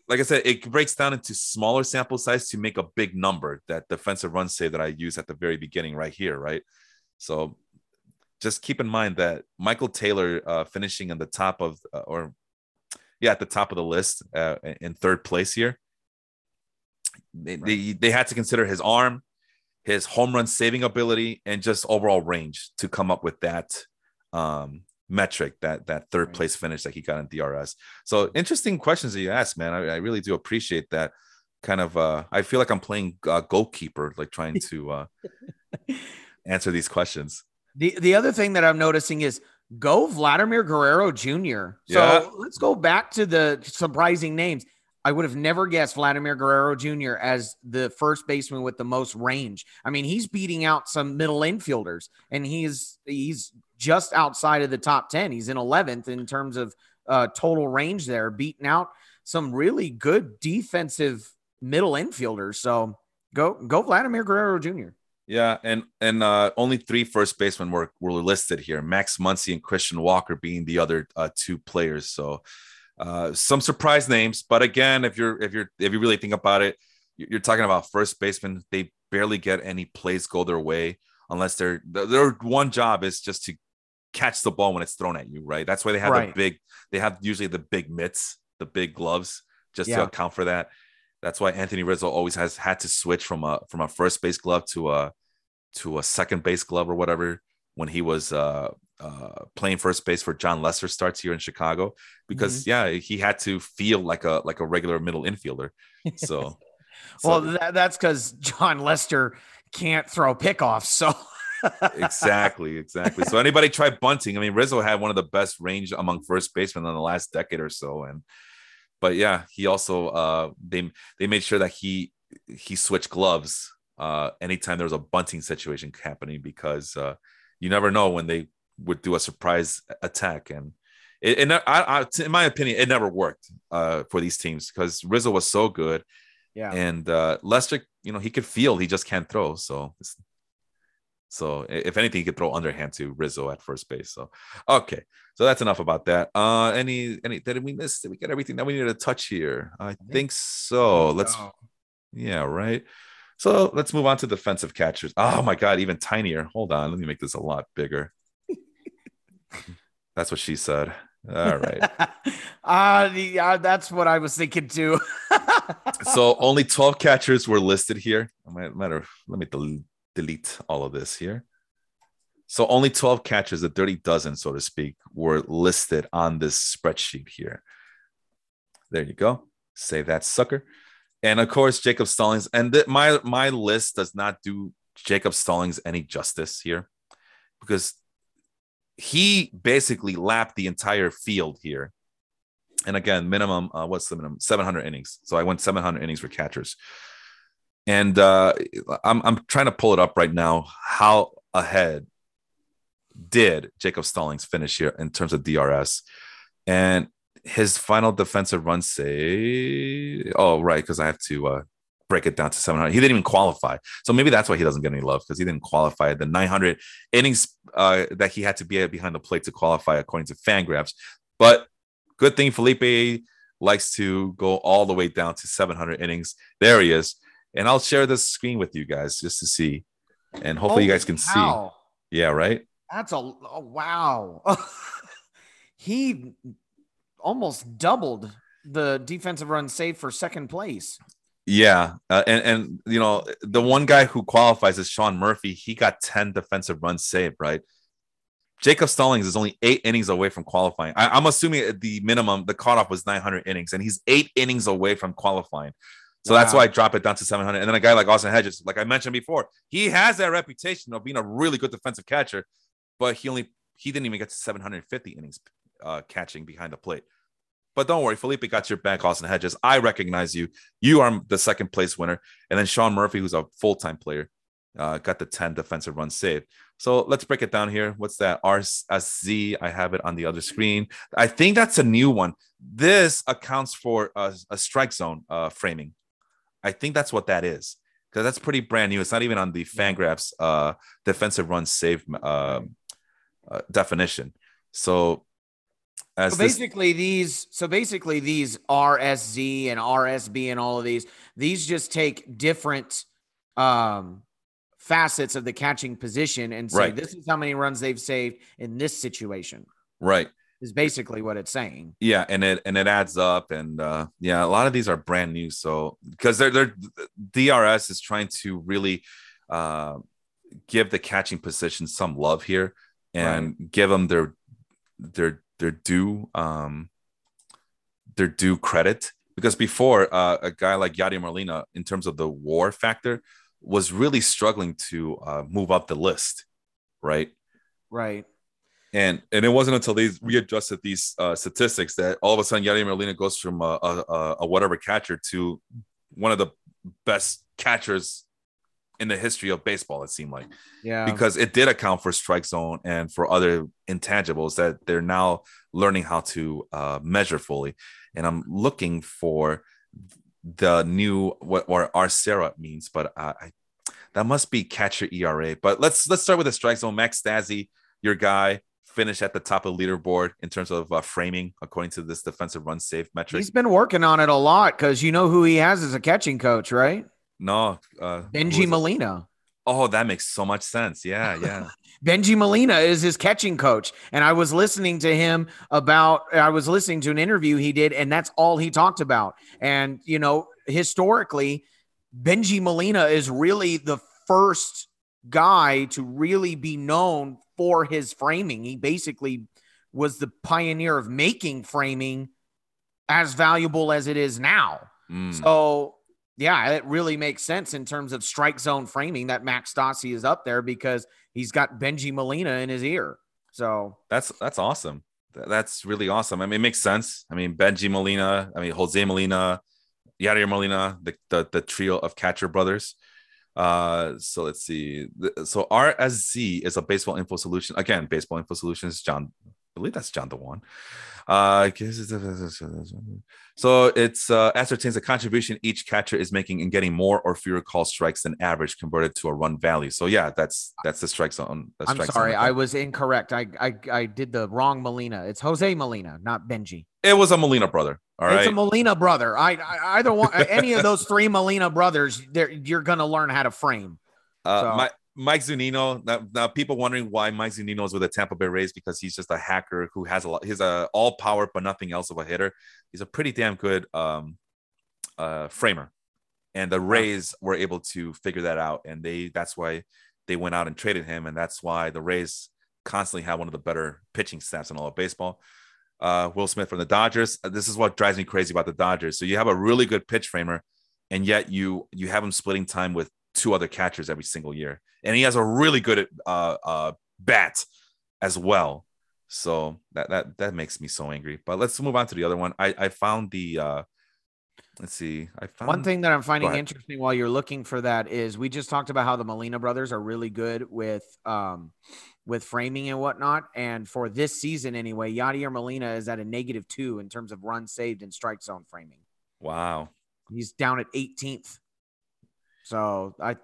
Speaker 1: like I said, it breaks down into smaller sample size to make a big number. That defensive run save that I use at the very beginning, right here, right. So just keep in mind that Michael Taylor uh, finishing in the top of, uh, or yeah, at the top of the list uh, in third place here. they, right. they, they had to consider his arm, his home run saving ability, and just overall range to come up with that um, metric, that that third place finish that he got in DRS. So interesting questions that you asked, man. I, I really do appreciate that. Kind of, uh, I feel like I'm playing uh, goalkeeper, like trying to uh, answer these questions.
Speaker 2: The the other thing that I'm noticing is go Vladimir Guerrero Jr. So yeah. let's go back to the surprising names. I would have never guessed Vladimir Guerrero Jr. as the first baseman with the most range. I mean, he's beating out some middle infielders, and he's he's just outside of the top ten. He's in 11th in terms of uh, total range there, beating out some really good defensive middle infielders. So go go Vladimir Guerrero Jr.
Speaker 1: Yeah, and and uh, only three first basemen were were listed here. Max Muncy and Christian Walker being the other uh, two players. So uh, some surprise names, but again, if you're if you're if you really think about it, you're talking about first basemen. They barely get any plays go their way unless they're their one job is just to catch the ball when it's thrown at you. Right. That's why they have right. the big. They have usually the big mitts, the big gloves, just yeah. to account for that. That's why Anthony Rizzo always has had to switch from a from a first base glove to a to a second base glove or whatever when he was uh, uh, playing first base for Jon Lester starts here in Chicago because mm-hmm. yeah he had to feel like a like a regular middle infielder. So,
Speaker 2: well so, that, that's because Jon Lester can't throw pickoffs. So.
Speaker 1: exactly, exactly. So anybody try bunting? I mean, Rizzo had one of the best range among first basemen in the last decade or so, and but yeah, he also uh they they made sure that he he switched gloves uh anytime there was a bunting situation happening because uh you never know when they would do a surprise attack and it, it I, I, in my opinion it never worked uh for these teams because Rizzo was so good yeah and uh Lester you know he could feel he just can't throw so so if anything, he could throw underhand to Rizzo at first base. So okay, so that's enough about that. Uh, any any did we miss? Did we get everything that we needed to touch here? I, I think, think so. Let's yeah, right. So let's move on to defensive catchers. Oh my god, even tinier. Hold on, let me make this a lot bigger. that's what she said. All right.
Speaker 2: uh, yeah, that's what I was thinking too.
Speaker 1: so only 12 catchers were listed here. I might, matter, let me delete delete all of this here. So only 12 catches, the dirty dozen, so to speak, were listed on this spreadsheet here. There you go. Save that sucker. And of course, Jacob Stallings. And th- my my list does not do Jacob Stallings any justice here because he basically lapped the entire field here. And again, minimum, uh, what's the minimum? 700 innings. So I went 700 innings for catchers and uh, I'm I'm trying to pull it up right now. How ahead did Jacob Stallings finish here in terms of DRS? And his final defensive run say, oh right, because I have to uh, break it down to 700. He didn't even qualify, so maybe that's why he doesn't get any love because he didn't qualify. The 900 innings uh, that he had to be behind the plate to qualify, according to Fangraphs. But good thing Felipe likes to go all the way down to 700 innings. There he is and I'll share this screen with you guys just to see, and hopefully Holy you guys can cow. see. Yeah, right.
Speaker 2: That's a oh, wow. he almost doubled the defensive run save for second place.
Speaker 1: Yeah, uh, and and you know the one guy who qualifies is Sean Murphy. He got ten defensive runs saved, right? Jacob Stallings is only eight innings away from qualifying. I, am assuming the minimum, the cutoff was 900 innings, and he's eight innings away from qualifying. So wow. that's why I drop it down to 700. And then a guy like Austin Hedges, like I mentioned before, he has that reputation of being a really good defensive catcher, but he only he didn't even get to 750 innings uh, catching behind the plate. But don't worry, Felipe got your back, Austin Hedges. I recognize you. You are the second place winner. And then Sean Murphy, who's a full time player, uh, got the 10 defensive runs saved. So let's break it down here. What's that? RSZ. I have it on the other screen. I think that's a new one. This accounts for a, a strike zone uh, framing. I think that's what that is because that's pretty brand new. It's not even on the Fangraphs uh, defensive run save uh, uh, definition. So,
Speaker 2: as so basically this- these, so basically these RSZ and RSB and all of these, these just take different um, facets of the catching position and say right. this is how many runs they've saved in this situation.
Speaker 1: Right.
Speaker 2: Is basically what it's saying.
Speaker 1: Yeah, and it and it adds up, and uh, yeah, a lot of these are brand new. So because they're they're DRS is trying to really uh, give the catching position some love here and right. give them their their their due um their due credit because before uh, a guy like Yadier Molina, in terms of the WAR factor, was really struggling to uh, move up the list, right?
Speaker 2: Right.
Speaker 1: And and it wasn't until they readjusted these uh, statistics that all of a sudden Yadier Molina goes from a, a, a whatever catcher to one of the best catchers in the history of baseball. It seemed like,
Speaker 2: yeah,
Speaker 1: because it did account for strike zone and for other intangibles that they're now learning how to uh, measure fully. And I'm looking for the new what or rCERA means, but uh, I that must be catcher ERA. But let's let's start with the strike zone. Max Stassi, your guy, finished at the top of the leaderboard in terms of uh, framing, according to this defensive run safe metric.
Speaker 2: He's been working on it a lot because you know who he has as a catching coach, right?
Speaker 1: No, uh,
Speaker 2: Bengie Molina.
Speaker 1: Oh, that makes so much sense. Yeah, yeah.
Speaker 2: Bengie Molina is his catching coach. And I was listening to him about, I was listening to an interview he did, and that's all he talked about. And, you know, historically, Bengie Molina is really the first guy to really be known for his framing. He basically was the pioneer of making framing as valuable as it is now. Mm. So yeah, it really makes sense in terms of strike zone framing that Max Stassi is up there because he's got Bengie Molina in his ear. So
Speaker 1: that's that's awesome. That's really awesome. I mean, it makes sense. I mean, Bengie Molina, I mean, Jose Molina, Yadier Molina, the, the, the trio of catcher brothers. Uh, so let's see. So RSZ is a baseball info solution. Again, baseball info solutions. John, believe that's John Dewan. Uh, so it's uh, ascertains the contribution each catcher is making in getting more or fewer call strikes than average converted to a run value. So yeah, that's that's the strike zone. The
Speaker 2: I'm sorry, I was incorrect. I, I I did the wrong Molina. It's Jose Molina, not Bengie.
Speaker 1: It was a Molina brother. All right,
Speaker 2: it's a Molina brother. I, I either one, any of those three Molina brothers, you're going to learn how to frame.
Speaker 1: Uh, so. My Mike Zunino. Now, now, people wondering why Mike Zunino is with the Tampa Bay Rays because he's just a hacker who has a lot. He's a all power but nothing else of a hitter. He's a pretty damn good um, uh, framer, and the Rays were able to figure that out, and they that's why they went out and traded him, and that's why the Rays constantly have one of the better pitching staffs in all of baseball. Uh, Will Smith from the Dodgers. Uh, this is what drives me crazy about the Dodgers. So you have a really good pitch framer, and yet you you have him splitting time with two other catchers every single year, and he has a really good uh, uh, bat as well. So that that that makes me so angry. But let's move on to the other one. I I found the uh, let's see. I found
Speaker 2: one thing that I'm finding interesting while you're looking for that is we just talked about how the Molina brothers are really good with um with framing and whatnot. And for this season anyway, Yadier Molina is at a negative two in terms of runs saved and strike zone framing.
Speaker 1: Wow.
Speaker 2: He's down at 18th so I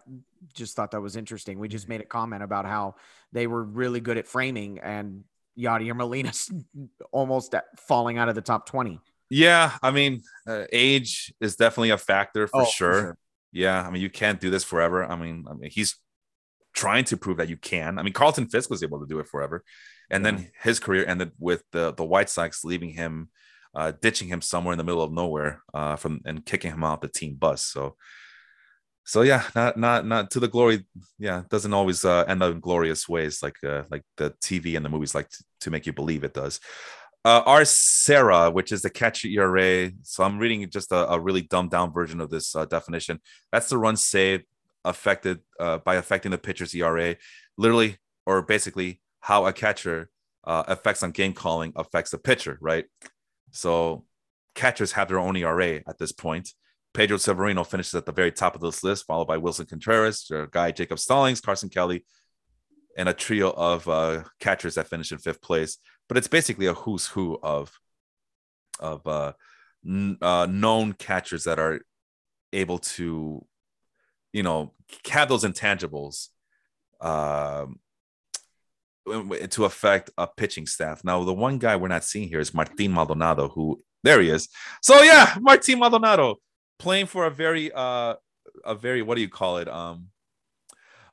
Speaker 2: just thought that was interesting. We just made a comment about how they were really good at framing and Yadier Molina's almost falling out of the top 20.
Speaker 1: Yeah. I mean, uh, age is definitely a factor for, oh, sure. for sure. Yeah. I mean, you can't do this forever. I mean, I mean, he's trying to prove that you can. I mean, Carlton Fisk was able to do it forever. And yeah. then his career ended with the, the White Sox leaving him, uh, ditching him somewhere in the middle of nowhere uh, from and kicking him off the team bus. So, so yeah not not not to the glory yeah doesn't always uh, end up in glorious ways like uh, like the tv and the movies like to, to make you believe it does uh, rCERA, which is the catch ERA. So I'm reading just a, a really dumbed down version of this uh, definition. That's the run saved affected uh, by affecting the pitcher's ERA, literally or basically how a catcher uh, effects on game calling affects the pitcher, right? So catchers have their own ERA at this point. Pedro Severino finishes at the very top of this list, followed by Willson Contreras, guy Jacob Stallings, Carson Kelly, and a trio of uh, catchers that finish in fifth place. But it's basically a who's who of of uh, n- uh, known catchers that are able to, you know, have those intangibles um, to affect a pitching staff. Now, the one guy we're not seeing here is Martin Maldonado, who there he is. So yeah, Martin Maldonado playing for a very uh a very what do you call it um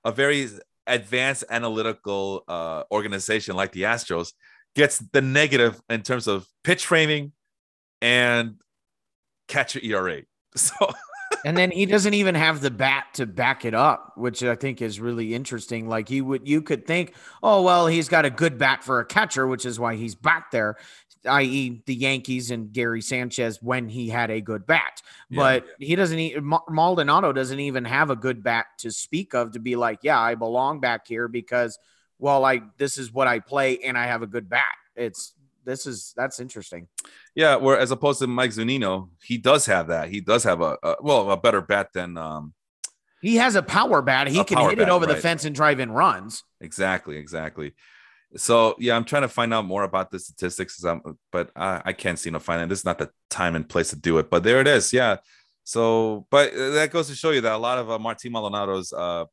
Speaker 1: a very advanced analytical uh organization like the Astros gets the negative in terms of pitch framing and catcher ERA. So
Speaker 2: and then he doesn't even have the bat to back it up, which I think is really interesting. Like you would, you could think, oh well, he's got a good bat for a catcher, which is why he's back there, i.e., the Yankees and Gary Sanchez when he had a good bat. Yeah. But he doesn't. Maldonado doesn't even have a good bat to speak of to be like, yeah, I belong back here because, well, I this is what I play and I have a good bat. It's this is that's interesting.
Speaker 1: Yeah, where as opposed to Mike Zunino, he does have that. He does have a, a well a better bat than um
Speaker 2: he has a power bat. He can hit bat, it over right. the fence and drive in runs.
Speaker 1: Exactly, exactly. So yeah, I'm trying to find out more about the statistics, but I, I can't seem to find it. This is not the time and place to do it, but there it is. Yeah. So, but that goes to show you that a lot of uh, Martin Maldonado's uh,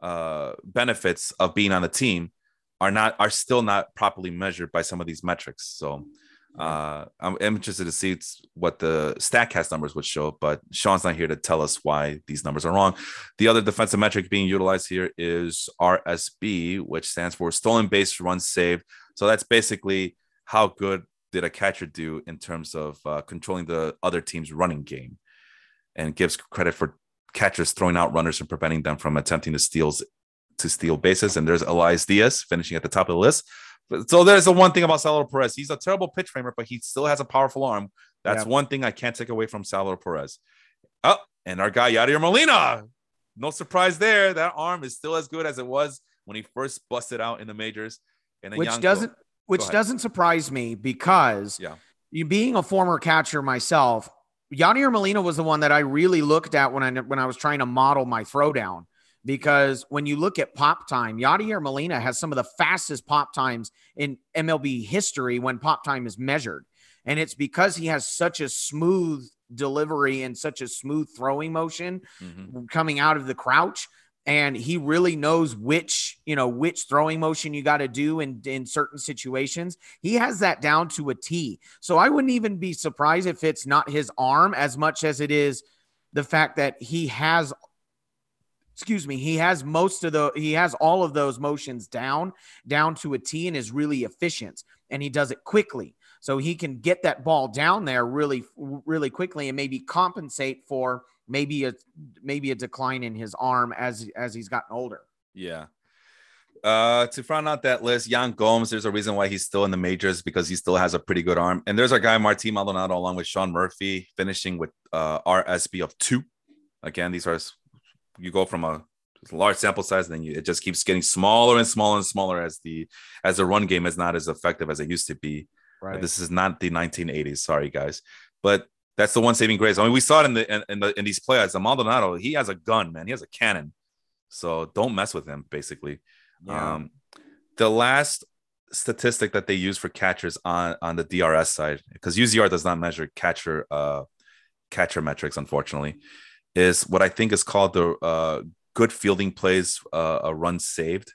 Speaker 1: uh, benefits of being on the team are not are still not properly measured by some of these metrics. So uh, I'm, interested to see what the Statcast numbers would show, but Sean's not here to tell us why these numbers are wrong. The other defensive metric being utilized here is RSB, which stands for stolen base runs saved. So that's basically how good did a catcher do in terms of uh, controlling the other team's running game, and gives credit for catchers throwing out runners and preventing them from attempting to steals to steal bases. And there's Elias Diaz finishing at the top of the list. So there's the one thing about Salvador Perez. He's a terrible pitch framer, but he still has a powerful arm. That's yeah. one thing I can't take away from Salvador Perez. Oh, and our guy Yadier Molina. No surprise there. That arm is still as good as it was when he first busted out in the majors.
Speaker 2: And which doesn't which doesn't surprise me because yeah. you being a former catcher myself, Yadier Molina was the one that I really looked at when I when I was trying to model my throwdown because when you look at pop time, Yadier Molina has some of the fastest pop times in MLB history when pop time is measured. And it's because he has such a smooth delivery and such a smooth throwing motion mm-hmm. coming out of the crouch. And he really knows which, you know, which throwing motion you got to do in, in certain situations. He has that down to a T. So I wouldn't even be surprised if it's not his arm as much as it is the fact that he has excuse me, he has most of the he has all of those motions down down to a T and is really efficient and he does it quickly. So he can get that ball down there really really quickly and maybe compensate for maybe a maybe a decline in his arm as as he's gotten older.
Speaker 1: Yeah. Uh, to round out that list, Yan Gomes, there's a reason why he's still in the majors because he still has a pretty good arm. And there's our guy, Martin Maldonado, along with Sean Murphy, finishing with uh, RSB of two. Again, these are you go from a large sample size, and then you, it just keeps getting smaller and smaller and smaller as the as the run game is not as effective as it used to be. Right. This is not the 1980s. Sorry, guys, but that's the one saving grace. I mean, we saw it in the in, in the in these playoffs. The Maldonado, he has a gun, man. He has a cannon. So don't mess with him. Basically, yeah. um, the last statistic that they use for catchers on on the DRS side, because UZR does not measure catcher uh catcher metrics, unfortunately is what I think is called the uh, good fielding plays, uh, a run saved.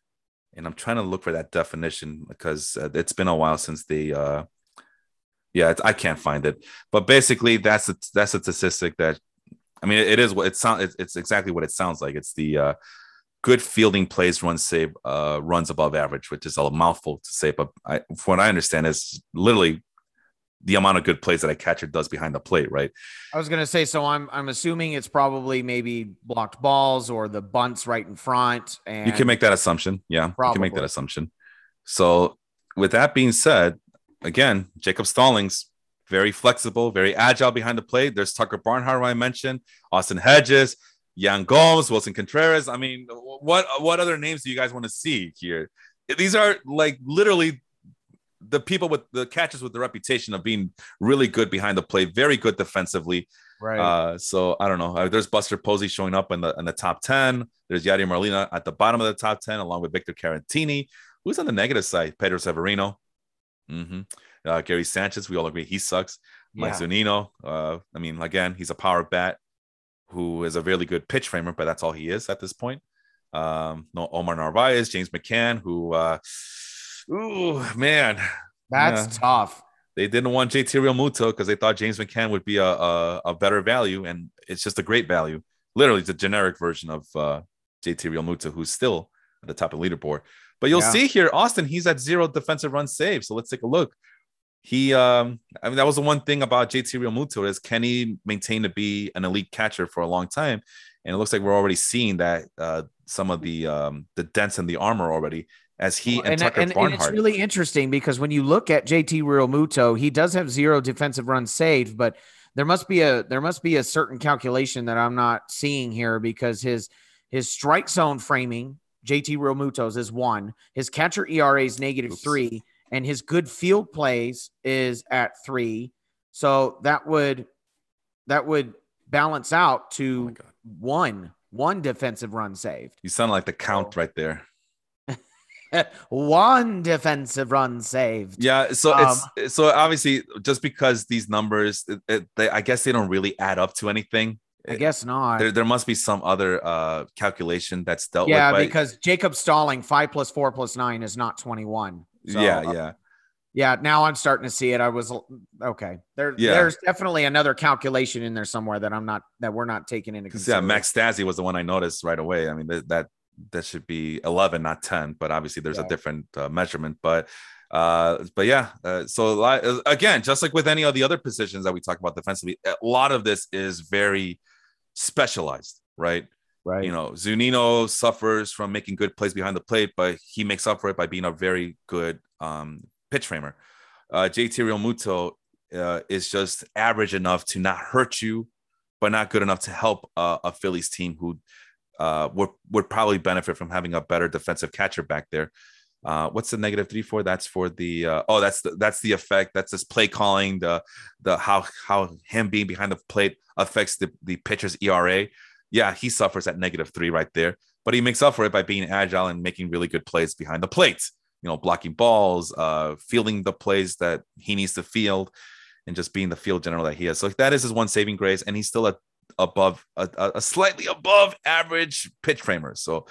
Speaker 1: And I'm trying to look for that definition because uh, it's been a while since the, uh, yeah, I can't find it. But basically, that's a, that's a statistic that, I mean, it, is what it sounds. It's, it's, exactly what it sounds like. It's the uh, good fielding plays, run save, uh, runs above average, which is a mouthful to say. But I, from what I understand, is literally the amount of good plays that a catcher does behind the plate, right?
Speaker 2: I was gonna say, so I'm I'm assuming it's probably maybe blocked balls or the bunts right in front. And
Speaker 1: you can make that assumption. Yeah, probably. you can make that assumption. So with that being said, again, Jacob Stallings, very flexible, very agile behind the plate. There's Tucker Barnhart, I mentioned, Austin Hedges, Yan Gomes, Willson Contreras. I mean, what what other names do you guys want to see here? These are like literally the people with the catchers with the reputation of being really good behind the plate, very good defensively. Right. Uh, so I don't know. Uh, there's Buster Posey showing up in the in the top ten. There's Yadier Molina at the bottom of the top ten, along with Victor Caratini. Who's on the negative side? Pedro Severino. Mm-hmm. Uh, Gary Sanchez. We all agree he sucks. Yeah. Mike Zunino. Uh, I mean, again, he's a power bat who is a really good pitch framer, but that's all he is at this point. Um, no Omar Narvaez, James McCann, who uh, Ooh, man.
Speaker 2: That's yeah. tough.
Speaker 1: They didn't want JT Realmuto because they thought James McCann would be a, a, a, better value, and it's just a great value. Literally, it's a generic version of uh, JT Realmuto, who's still at the top of the leaderboard. But you'll
Speaker 2: Yeah.
Speaker 1: see here, Austin, he's at zero defensive run save. So let's take a look. He, um, I mean, that was the one thing about JT Realmuto is can he maintain to be an elite catcher for a long time? And it looks like we're already seeing that uh, some of the um, the dents in the armor already as he
Speaker 2: Well,
Speaker 1: and, Tucker
Speaker 2: and, and it's really interesting because when you look at JT Realmuto, he does have zero defensive runs saved, but there must be a there must be a certain calculation that I'm not seeing here because his his strike zone framing, JT Realmuto's is one, his catcher ERA is negative
Speaker 1: Oops.
Speaker 2: three, and his good field plays is at three. So that would that would balance out
Speaker 1: oh
Speaker 2: to
Speaker 1: my God.
Speaker 2: one one defensive run saved.
Speaker 1: You sound like the count right there.
Speaker 2: one defensive run saved.
Speaker 1: Yeah, so
Speaker 2: Um,
Speaker 1: it's so obviously just because these numbers, it, it, they, I guess they don't really add up to anything.
Speaker 2: I guess not.
Speaker 1: There, there must be some other uh calculation that's dealt
Speaker 2: yeah,
Speaker 1: with. by-
Speaker 2: because Jacob Stalling five plus four plus nine is not twenty one.
Speaker 1: yeah, yeah.
Speaker 2: yeah. Now I'm starting to see it. I was okay. There,
Speaker 1: Yeah.
Speaker 2: there's definitely another calculation in there somewhere that I'm not that we're not taking into
Speaker 1: consideration. yeah. Max Stassi was the one I noticed right away. I mean that that, that should be eleven, not ten. But obviously there's a different uh, measurement. But uh, but yeah. Uh, so uh, again, just like with any of the other positions that we talk about defensively, a lot of this is very specialized, right?
Speaker 2: right.
Speaker 1: You know, Zunino suffers from making good plays behind the plate, but he makes up for it by being a very good um, pitch framer. Uh, JT Realmuto uh, is just average enough to not hurt you, but not good enough to help uh, a Phillies team who uh, would would probably benefit from having a better defensive catcher back there. Uh, what's the negative three for? That's for the uh, oh, that's the that's the effect. That's this play calling, the the how how him being behind the plate affects the the pitcher's ERA. Yeah, he suffers at negative three right there, but he makes up for it by being agile and making really good plays behind the plate. You know, blocking balls, uh, fielding the plays that he needs to field, and just being the field general that he is. So that is his one saving grace, and he's still a above a, a- slightly above average pitch framer. So,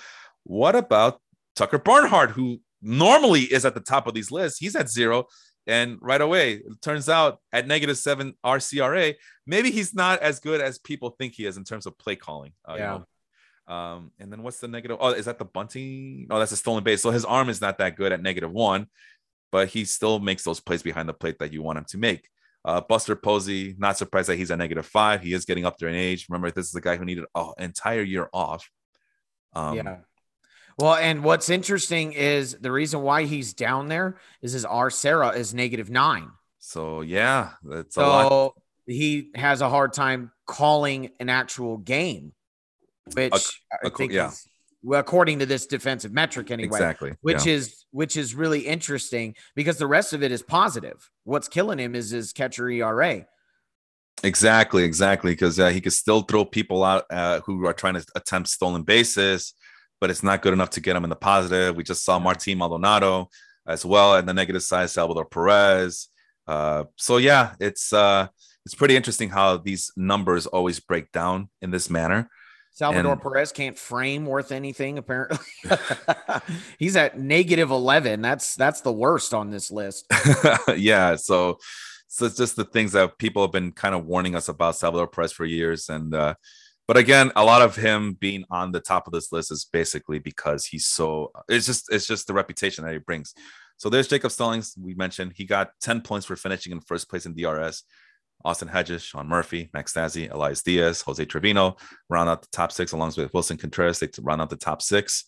Speaker 1: what about Tucker Barnhart, who normally is at the top of these lists? He's at zero, and right away it turns out at negative seven RCRA, maybe he's not as good as people think he is in terms of play calling. uh, you
Speaker 2: Yeah.
Speaker 1: know. Um, and then what's the negative? Oh, is that the bunting? Oh, that's a stolen base. So his arm is not that good at negative one, but he still makes those plays behind the plate that you want him to make. Uh, Buster Posey, not surprised that he's at negative five. He is getting up there in age. Remember, this is the guy who needed an entire year off. Um,
Speaker 2: yeah. Well, and what's interesting is the reason why he's down there is his rCERA is negative nine.
Speaker 1: So yeah, that's a lot.
Speaker 2: So he has a hard time calling an actual game, which I think
Speaker 1: yeah.
Speaker 2: is, according to this defensive metric anyway,
Speaker 1: Exactly.
Speaker 2: which
Speaker 1: yeah.
Speaker 2: is which is really interesting because the rest of it is positive. What's killing him is his catcher ERA.
Speaker 1: Exactly, exactly. Because uh, he could still throw people out uh, who are trying to attempt stolen bases, but it's not good enough to get him in the positive. We just saw Martin Maldonado as well at the negative side, Salvador Perez. Uh, so yeah, it's uh, it's pretty interesting how these numbers always break down in this manner.
Speaker 2: Salvador
Speaker 1: And-
Speaker 2: Perez can't frame worth anything. Apparently, he's at negative eleven. That's that's the worst on this list.
Speaker 1: yeah, so so it's just the things that people have been kind of warning us about Salvador Perez for years, and uh, but again, a lot of him being on the top of this list is basically because he's so. It's just it's just the reputation that he brings. So there's Jacob Stallings. We mentioned he got 10 points for finishing in first place in DRS. Austin Hedges, Sean Murphy, Max Stassi, Elias Diaz, Jose Trevino round out the top six, along with Willson Contreras. They round out the top six.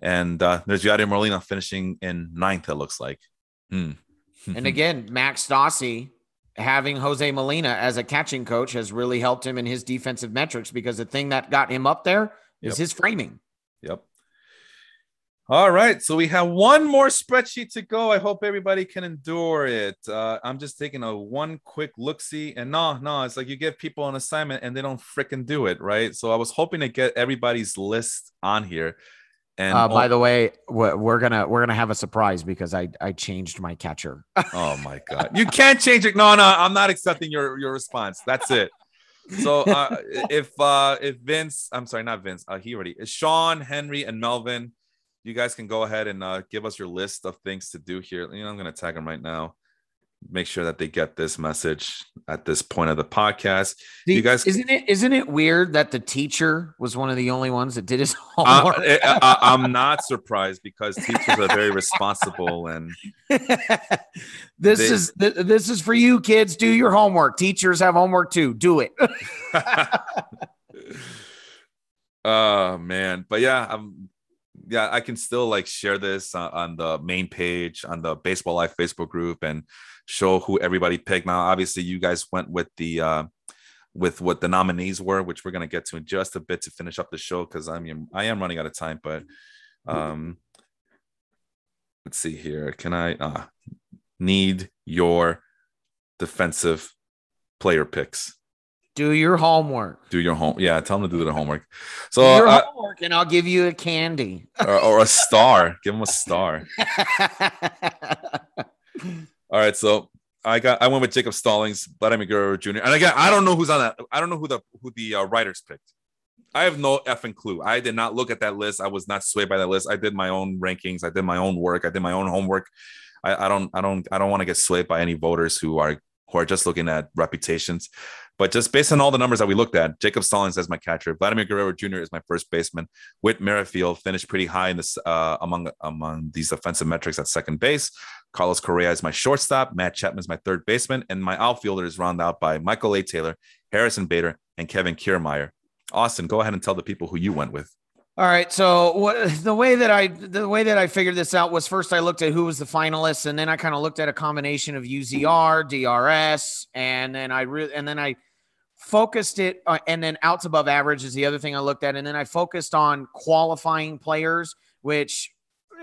Speaker 1: And uh, there's Yadier Molina finishing in ninth, it looks like. Hmm.
Speaker 2: And again, Max Stassi having Jose Molina as a catching coach has really helped him in his defensive metrics because the thing that got him up there is
Speaker 1: Yep.
Speaker 2: his framing.
Speaker 1: Yep. All right. So we have one more spreadsheet to go. I hope everybody can endure it. Uh, I'm just taking a one quick look see. And no, no, it's like you give people an assignment and they don't freaking do it. Right. So I was hoping to get everybody's list on here. And
Speaker 2: Uh, by the way, we're, we're gonna we're gonna have a surprise because I I changed my catcher.
Speaker 1: oh my God. You can't change it. No, no, I'm not accepting your, your response. That's it. So uh, if uh, if Vince, I'm sorry, not Vince, uh, he already is Sean, Henry, and Melvin. You guys can go ahead and uh, give us your list of things to do here. You know, I'm gonna tag them right now. make sure that they get this message at this point of the podcast.
Speaker 2: The-
Speaker 1: you guys,
Speaker 2: isn't it isn't it weird that the teacher was one of the only ones that did his
Speaker 1: uh,
Speaker 2: homework?
Speaker 1: I, I, I'm not surprised because teachers are very responsible and
Speaker 2: this
Speaker 1: They-
Speaker 2: is this is for you kids. Do your homework. Teachers have homework too. Do it.
Speaker 1: oh man but yeah i'm yeah i can still like share this uh, on the main page on the baseball life facebook group and show who everybody picked. Now obviously you guys went with the uh with what the nominees were which we're to get to in just a bit to finish up the show because i mean i am running out of time but um let's see here. Can i uh need your defensive player picks
Speaker 2: Do your homework.
Speaker 1: do your home yeah tell them to do their homework so
Speaker 2: Do your
Speaker 1: uh,
Speaker 2: homework, and I'll give you a candy.
Speaker 1: or, or a star. Give them a star. All right, so I got I went with Jacob Stallings, Vladimir Guerrero Jr. And again, I don't know who's on that. I don't know who the who the uh, writers picked. I have no effing clue. I did not look at that list. I was not swayed by that list. I did my own rankings. I did my own work. I did my own homework. I, I don't I don't I don't want to get swayed by any voters who are who are just looking at reputations. But just based on all the numbers that we looked at, Jacob Stallings as my catcher, Vladimir Guerrero Jr. is my first baseman. Whit Merrifield finished pretty high in this uh, among among these offensive metrics at second base. Carlos Correa is my shortstop. Matt Chapman is my third baseman, and my outfielder is rounded out by Michael A. Taylor, Harrison Bader, and Kevin Kiermaier. Austin, go ahead and tell the people who you went with.
Speaker 2: All right. So what the way that I the way that I figured this out was first I looked at who was the finalists, and then I kind of looked at a combination of UZR, DRS, and then I re- and then I focused it uh, and then outs above average is the other thing I looked at, and then I focused on qualifying players, which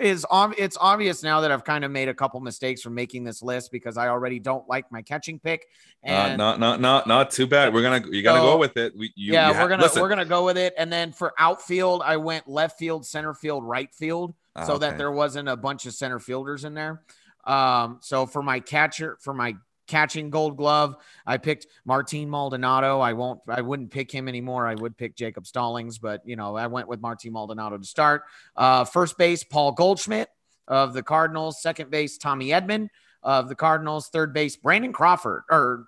Speaker 2: is ob- it's obvious now that I've kind of made a couple mistakes from making this list because I already don't like my catching pick.
Speaker 1: Uh, not not not not too bad. We're gonna you gotta
Speaker 2: So-
Speaker 1: go with it. We, you,
Speaker 2: yeah,
Speaker 1: you ha-
Speaker 2: we're gonna
Speaker 1: listen.
Speaker 2: we're gonna go with it. And then for outfield, I went left field, center field, right field,
Speaker 1: Ah,
Speaker 2: so
Speaker 1: okay.
Speaker 2: that there wasn't a bunch of center fielders in there. Um, so for my catcher, for my catching Gold Glove, I picked Martin Maldonado. I won't, I wouldn't pick him anymore. I would pick Jacob Stallings, but you know, I went with Martin Maldonado to start. Uh, first base, Paul Goldschmidt of the Cardinals. Second base, Tommy Edman of the Cardinals. Third base, Brandon Crawford, or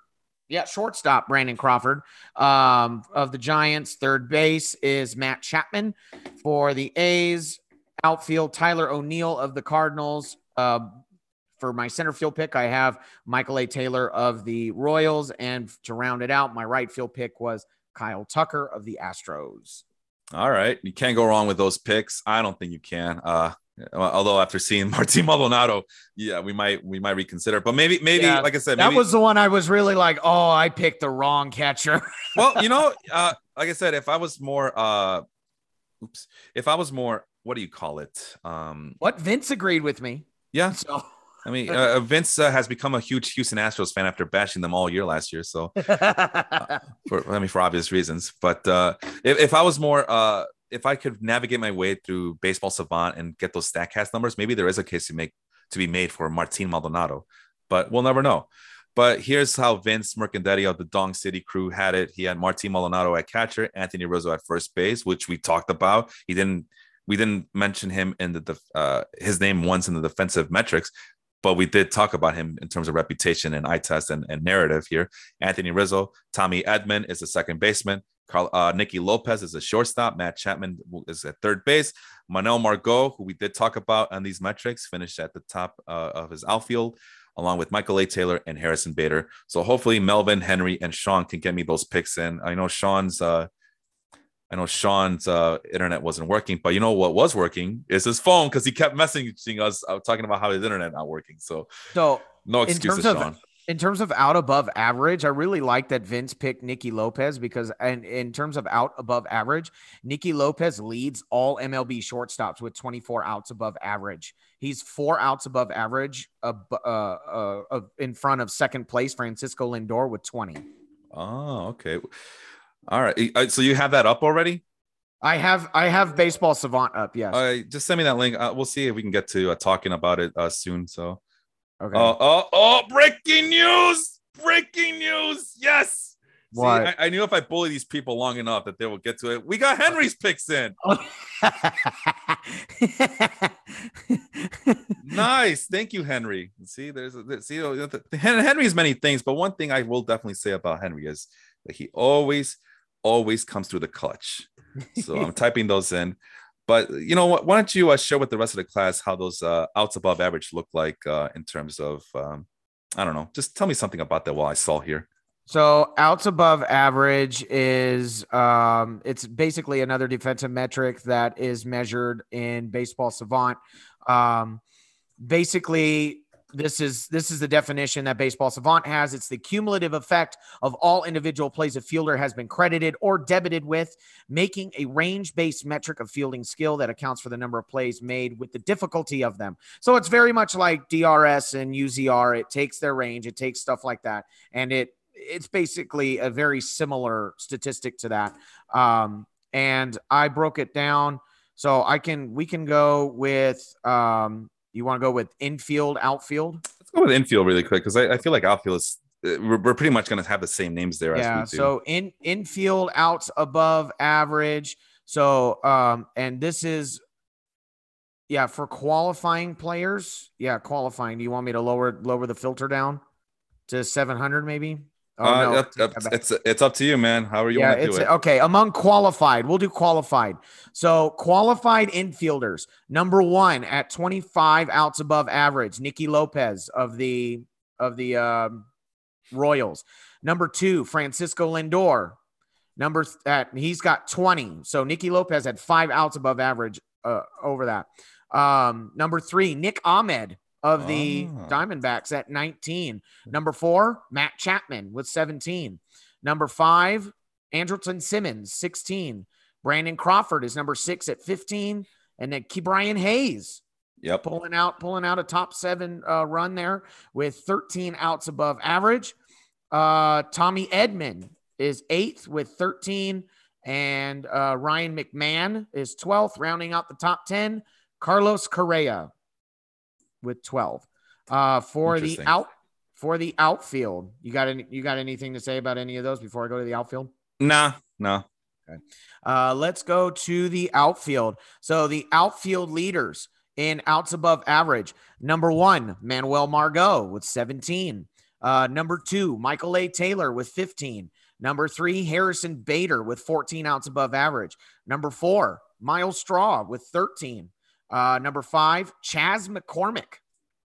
Speaker 2: yeah, shortstop Brandon Crawford um, of the Giants. Third base is Matt Chapman for the A's. Outfield Tyler O'Neill of the Cardinals. Uh, for my center field pick, I have Michael A. Taylor of the Royals, and to round it out, my right field pick was Kyle Tucker of the Astros.
Speaker 1: All right, you can't go wrong with those picks. I don't think you can. Uh, although after seeing Martin Maldonado, yeah, we might we might reconsider. But maybe maybe
Speaker 2: Yeah,
Speaker 1: like I said,
Speaker 2: That was the one I was really like, oh, I picked the wrong catcher.
Speaker 1: well, you know, uh, like I said, if I was more, uh, oops, if I was more, what do you call it? Um,
Speaker 2: what Vince agreed with me.
Speaker 1: yeah,
Speaker 2: So
Speaker 1: I mean, uh, Vince uh, has become a huge Houston Astros fan after bashing them all year last year. So, for I mean, for obvious reasons. But uh, if if I was more, uh, if I could navigate my way through Baseball Savant and get those Statcast numbers, maybe there is a case to make to be made for Martin Maldonado. But we'll never know. But here's how Vince Mercandetti of the Dong City crew had it. He had Martin Maldonado at catcher, Anthony Rizzo at first base, which we talked about. He didn't we didn't mention him in the uh, his name once in the defensive metrics, but we did talk about him in terms of reputation and eye test and, and narrative here. Anthony Rizzo, Tommy Edman is the second baseman. Carl, uh, Nicky Lopez is a shortstop. Matt Chapman is at third base. Manuel Margot, who we did talk about on these metrics, finished at the top uh, of his outfield, along with Michael A. Taylor and Harrison Bader. So hopefully Melvin, Henry, and Sean can get me those picks in. I know Sean's uh, I know Sean's uh, internet wasn't working, but you know what was working is his phone because he kept messaging us uh, talking about how his internet not working. So
Speaker 2: so
Speaker 1: no
Speaker 2: In
Speaker 1: excuses,
Speaker 2: terms of-
Speaker 1: Sean.
Speaker 2: in terms of out above average, I really like that Vince picked Nicky Lopez because, and in terms of out above average, Nicky Lopez leads all MLB shortstops with 24 outs above average. He's four outs above average, uh, uh, uh, in front of second place Francisco Lindor with 20.
Speaker 1: Oh, okay. All right. Uh, So you have that up already?
Speaker 2: I have I have baseball savant up. Yes.
Speaker 1: All right. Just send me that link. Uh, we'll see if we can get to uh, talking about it uh, soon. So,
Speaker 2: okay.
Speaker 1: oh, oh, oh, breaking news! Breaking news! Yes. See, I, I knew if I bully these people long enough that they will get to it. We got Henry's picks in. nice. Thank you, Henry. See, there's, a, see, Henry is many things, but one thing I will definitely say about Henry is that he always, always comes through the clutch. So I'm typing those in. But you know what? Why don't you uh, share with the rest of the class how those uh, outs above average look like uh, in terms of, um, I don't know, just tell me something about that while I saw here.
Speaker 2: So outs above average is um, it's basically another defensive metric that is measured in Baseball Savant. Um, basically, this is this is the definition that baseball savant has. It's the cumulative effect of all individual plays a fielder has been credited or debited with making a range based metric of fielding skill that accounts for the number of plays made with the difficulty of them. So it's very much like drs and uzr it takes their range it takes stuff like that and it it's basically a very similar statistic to that. Um, and i broke it down so i can we can go with um, you want to go with infield, outfield?
Speaker 1: Let's go with infield really quick because I, I, feel like outfield is uh, we're, we're pretty much going to have the same names there.
Speaker 2: Yeah. so in infield, outs above average. So um, and this is yeah for qualifying players. Yeah, qualifying. Do you want me to lower lower the filter down to 700 maybe?
Speaker 1: Oh, uh, no. It's, it's, it's up to you, man. How are you yeah, want to do it.
Speaker 2: Okay, among qualified, we'll do qualified. So qualified infielders, number one at 25 outs above average, Nicky Lopez of the of the um, Royals. Number two, Francisco Lindor. Number th- at he's got 20. So Nicky Lopez had five outs above average uh, over that. Um, number three, Nick Ahmed of the oh. Diamondbacks at 19. Number four, Matt Chapman with 17. Number five, Andrelton Simmons, 16. Brandon Crawford is number six at 15. And then brian Hayes.
Speaker 1: Yep.
Speaker 2: Pulling out, pulling out a top seven uh, run there with 13 outs above average. Uh, Tommy Edman is eighth with 13. And uh, Ryan McMahon is 12th, rounding out the top 10. Carlos Correa with 12. Uh, for the out for the outfield, you got any, you got anything to say about any of those before I go to the outfield?
Speaker 1: Nah, no.
Speaker 2: Okay. Uh, let's go to the outfield. So the outfield leaders in outs above average. Number one, Manuel Margot with 17. Uh, number two, Michael A. Taylor with 15. Number three, Harrison Bader with 14 outs above average. Number four, Myles Straw with 13. Uh, number five, Chas McCormick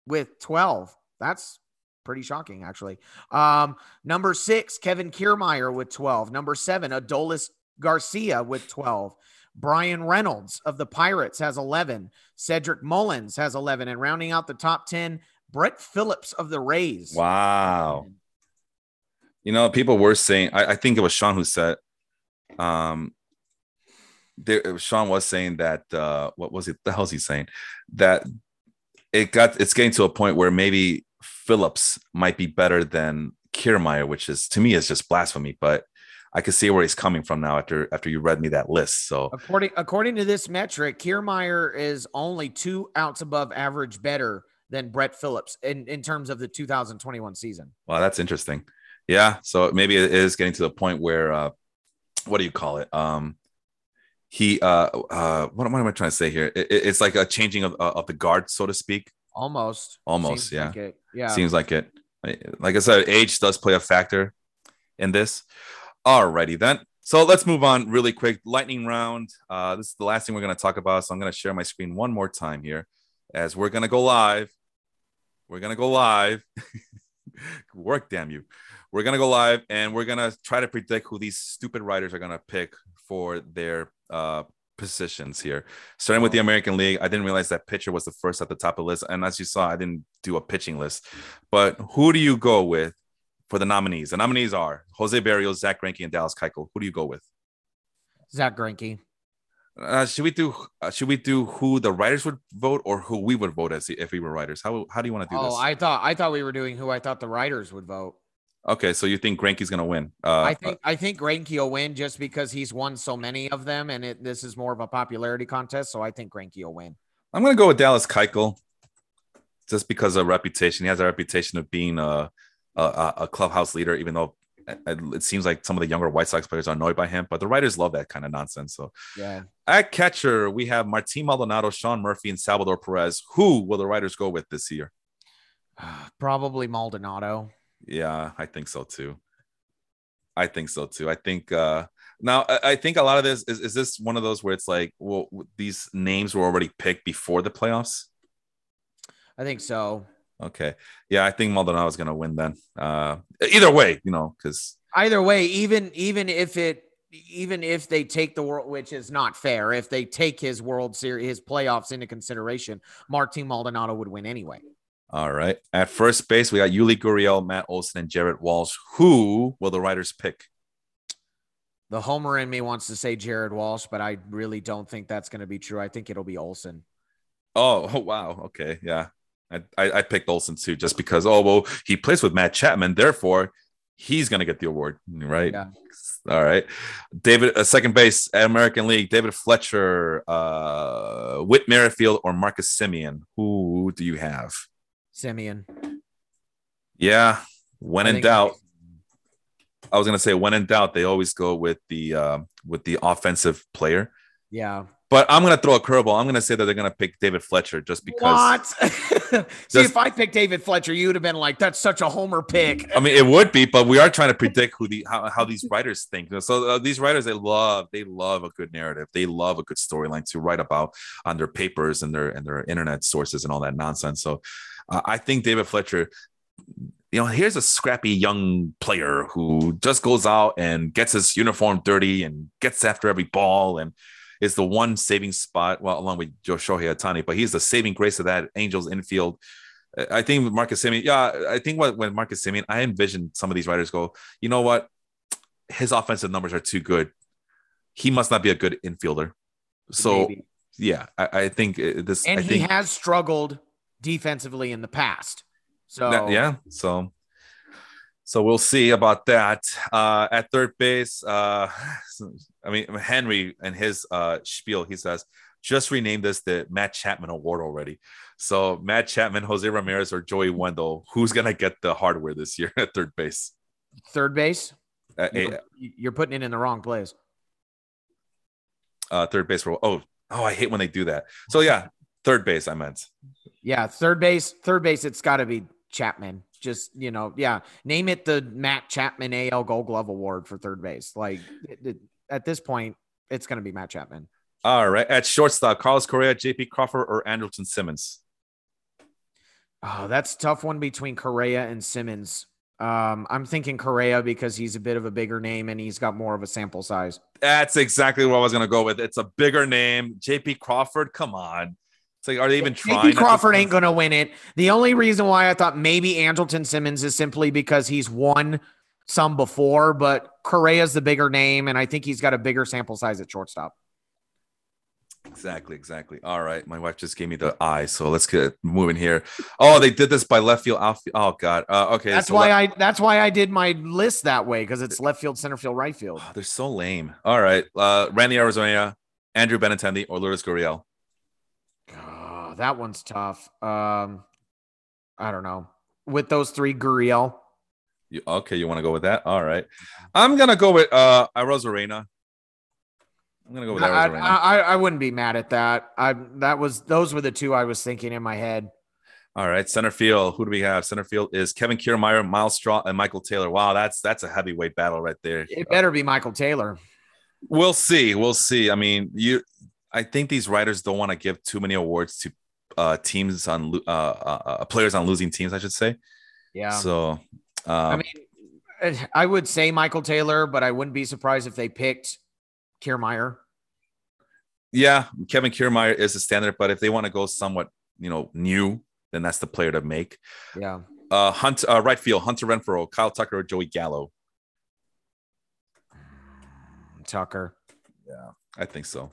Speaker 2: with 12. That's pretty shocking, actually. Um, number six, Kevin Kiermaier with 12. Number seven, Adolis Garcia with 12. Bryan Reynolds of the Pirates has 11. Cedric Mullins has 11. And rounding out the top 10, Brett Phillips of the Rays.
Speaker 1: Wow. You know, people were saying, I, I think it was Sean who said, um, there, Sean was saying that uh, what was it? The hell's he saying? That it got it's getting to a point where maybe Phillips might be better than Kiermaier, which is to me is just blasphemy. But I can see where he's coming from now after after you read me that list. So
Speaker 2: according according to this metric, Kiermaier is only two outs above average better than Brett Phillips in, in terms of the 2021 season.
Speaker 1: Wow, that's interesting. Yeah. So maybe it is getting to the point where uh what do you call it? Um he uh uh what, what am I trying to say here? It, it's like a changing of uh, of the guard, so to speak.
Speaker 2: Almost.
Speaker 1: Almost,
Speaker 2: Seems
Speaker 1: yeah.
Speaker 2: Like yeah.
Speaker 1: Seems like it. Like I said, age does play a factor in this. Alrighty then. So let's move on really quick. Lightning round. Uh, this is the last thing we're going to talk about. So I'm going to share my screen one more time here as we're going to go live. We're going to go live. Work, damn you. We're going to go live and we're going to try to predict who these stupid writers are going to pick for their uh, positions here. Starting with the American League, I didn't realize that pitcher was the first at the top of the list. And as you saw, I didn't do a pitching list. But who do you go with for the nominees? The nominees are Jose Berrios, Zack Greinke, and Dallas Keuchel. Who do you go with?
Speaker 2: Zack Greinke.
Speaker 1: Uh, should we do? Uh, should we do who the writers would vote or who we would vote as if we were writers? How how do you want to do
Speaker 2: oh,
Speaker 1: this?
Speaker 2: Oh, I thought I thought we were doing who I thought the writers would vote.
Speaker 1: Okay, so you think Greinke's going to win? Uh,
Speaker 2: I think I think Greinke will win just because he's won so many of them, and it, this is more of a popularity contest. So I think Greinke will win.
Speaker 1: I'm going to go with Dallas Keuchel, just because of reputation. He has a reputation of being a a, a clubhouse leader, even though it seems like some of the younger White Sox players are annoyed by him, but the writers love that kind of nonsense. So,
Speaker 2: yeah.
Speaker 1: At catcher, we have Martin Maldonado, Sean Murphy, and Salvador Perez. Who will the writers go with this year?
Speaker 2: Probably Maldonado.
Speaker 1: Yeah, I think so too. I think so too. I think uh now I think a lot of this is is this one of those where it's like, well, these names were already picked before the playoffs.
Speaker 2: I think so.
Speaker 1: Okay. Yeah, I think Maldonado is going to win then. Uh, either way, you know, because
Speaker 2: either way, even even if it even if they take the world, which is not fair, if they take his World Series, his playoffs into consideration, Martin Maldonado would win anyway.
Speaker 1: All right. At first base, we got Yuli Gurriel, Matt Olson, and Jared Walsh. Who will the writers pick?
Speaker 2: The homer in me wants to say Jared Walsh, but I really don't think that's going to be true. I think it'll be Olson.
Speaker 1: Oh, oh wow. Okay. Yeah. I, I, I picked Olson too, just because, oh, well, he plays with Matt Chapman. Therefore, he's going to get the award. Right.
Speaker 2: Yeah.
Speaker 1: All right. David, uh, second base, American League, David Fletcher, uh, Whit Merrifield, or Marcus Semien. Who do you have?
Speaker 2: Semien.
Speaker 1: Yeah. When I in doubt, I was gonna say when in doubt, they always go with the uh, with the offensive player.
Speaker 2: Yeah.
Speaker 1: But I'm gonna throw a curveball. I'm gonna say that they're gonna pick David Fletcher just because.
Speaker 2: What? See, just, if I picked David Fletcher, you would have been like, "That's such a homer pick."
Speaker 1: I mean, it would be, but we are trying to predict who the how, how these writers think. So uh, these writers, they love they love a good narrative. They love a good storyline to write about on their papers and their and their internet sources and all that nonsense. So uh, I think David Fletcher you know, here's a scrappy young player who just goes out and gets his uniform dirty and gets after every ball and is the one saving spot, well, along with Joe Shohei Ohtani, but he's the saving grace of that Angels infield. I think Marcus Semien, yeah, I think what when Marcus Semien, I envision some of these writers go, you know what, his offensive numbers are too good. He must not be a good infielder. So Maybe. yeah, I, I, think uh, this,
Speaker 2: and
Speaker 1: I
Speaker 2: he
Speaker 1: think,
Speaker 2: has struggled defensively in the past. So
Speaker 1: that, yeah, so so we'll see about that. Uh, at third base, uh, I mean Henry and his uh, spiel, he says, just rename this the Matt Chapman Award already. So Matt Chapman, Jose Ramirez, or Joey Wendle, who's gonna get the hardware this year at third base?
Speaker 2: Third base. Uh, you're, you're, putting it in the wrong place.
Speaker 1: Uh, third base oh oh I hate when they do that. So yeah, third base I meant.
Speaker 2: Yeah, third base. Third base. It's got to be Chapman. Just you know, yeah. Name it the Matt Chapman AL Gold Glove Award for third base. Like it, it, at this point, it's going to be Matt Chapman.
Speaker 1: All right, at shortstop, Carlos Correa, J.P. Crawford, or Andrelton Simmons.
Speaker 2: Oh, that's tough one between Correa and Simmons. Um, I'm thinking Correa because he's a bit of a bigger name and he's got more of a sample size.
Speaker 1: That's exactly what I was going to go with. It's a bigger name. JP Crawford, come on. It's like, are they even trying?
Speaker 2: Maybe Crawford ain't going to win it. The only reason why I thought maybe Andrelton Simmons is simply because he's won some before, but Correa's the bigger name, and I think he's got a bigger sample size at shortstop.
Speaker 1: Exactly, exactly. All right, my wife just gave me the eye, so let's get moving here. Oh, they did this by left field, outfield. Oh God. Uh, okay,
Speaker 2: that's so why I that's why I did my list that way because it's left field, center field, right field.
Speaker 1: Oh, they're so lame. All right, uh, Randy Arozarena, Andrew Benintendi, or Lourdes Gurriel
Speaker 2: that one's tough. Um, I don't know. With those three, Gurriel.
Speaker 1: You, okay, you want to go with that? All right. I'm gonna go with uh Arozarena. I'm gonna go with Arozarena.
Speaker 2: I, I, I wouldn't be mad at that. I that was those were the two I was thinking in my head.
Speaker 1: All right, center field. Who do we have? Center field is Kevin Kiermaier, Myles Straw, and Michael Taylor. Wow, that's that's a heavyweight battle right there.
Speaker 2: It better be Michael Taylor.
Speaker 1: We'll see. We'll see. I mean, you. I think these writers don't want to give too many awards to uh, teams on uh, uh, uh, players on losing teams, I should say.
Speaker 2: Yeah.
Speaker 1: So, um,
Speaker 2: I mean, I would say Michael Taylor, but I wouldn't be surprised if they picked Kiermaier.
Speaker 1: Yeah, Kevin Kiermaier is a standard, but if they want to go somewhat, you know, new, then that's the player to make.
Speaker 2: Yeah.
Speaker 1: Uh, Hunt, uh, right field, Hunter Renfroe, Kyle Tucker, or Joey Gallo.
Speaker 2: Tucker.
Speaker 1: Yeah, I think so.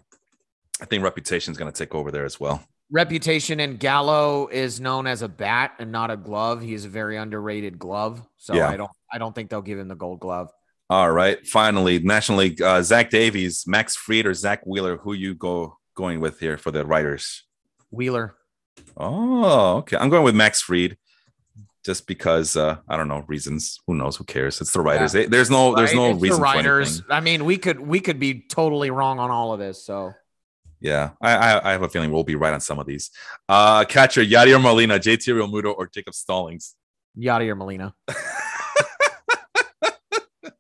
Speaker 1: I think reputation is going to take over there as well
Speaker 2: reputation and Gallo is known as a bat and not a glove. He's a very underrated glove. So yeah. I don't I don't think they'll give him the gold glove.
Speaker 1: All right. Finally, National League, uh, Zach Davies, Max Fried, or Zack Wheeler. Who you go going with here for the writers?
Speaker 2: Wheeler.
Speaker 1: Oh, okay. I'm going with Max Fried. just because uh, I don't know reasons. Who knows? Who cares? It's the writers. Yeah. There's no there's no
Speaker 2: it's
Speaker 1: reason.
Speaker 2: The writers. I mean, we could we could be totally wrong on all of this. So
Speaker 1: yeah, I, I, I have a feeling we'll be right on some of these. Uh, catcher Yadier Molina, JT Realmuto, or Jacob Stallings.
Speaker 2: Yadier Molina.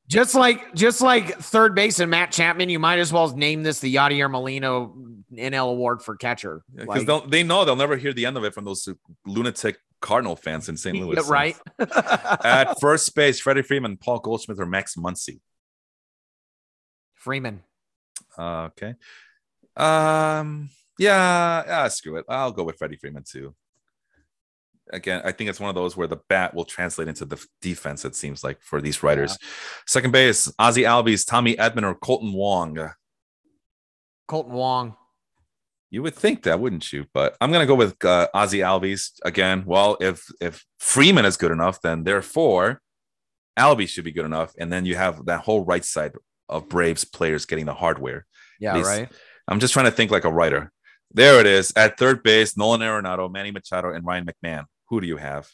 Speaker 2: just like just like third base and Matt Chapman, you might as well name this the Yadier Molina NL Award for catcher.
Speaker 1: Because like, they know they'll never hear the end of it from those lunatic Cardinal fans in St. Louis.
Speaker 2: right.
Speaker 1: At first base, Freddie Freeman, Paul Goldschmidt, or Max Muncy.
Speaker 2: Freeman.
Speaker 1: Uh, okay. Um. Yeah. Yeah. Screw it. I'll go with Freddie Freeman too. Again, I think it's one of those where the bat will translate into the defense. It seems like for these writers. Yeah. Second base: Ozzie Albies, Tommy Edman, or Kolten Wong.
Speaker 2: Kolten Wong.
Speaker 1: You would think that, wouldn't you? But I'm gonna go with uh, Ozzie Albies again. Well, if if Freeman is good enough, then therefore Albies should be good enough, and then you have that whole right side of Braves players getting the hardware.
Speaker 2: Yeah, right.
Speaker 1: I'm just trying to think like a writer. There it is at third base: Nolan Arenado, Manny Machado, and Ryan McMahon. Who do you have?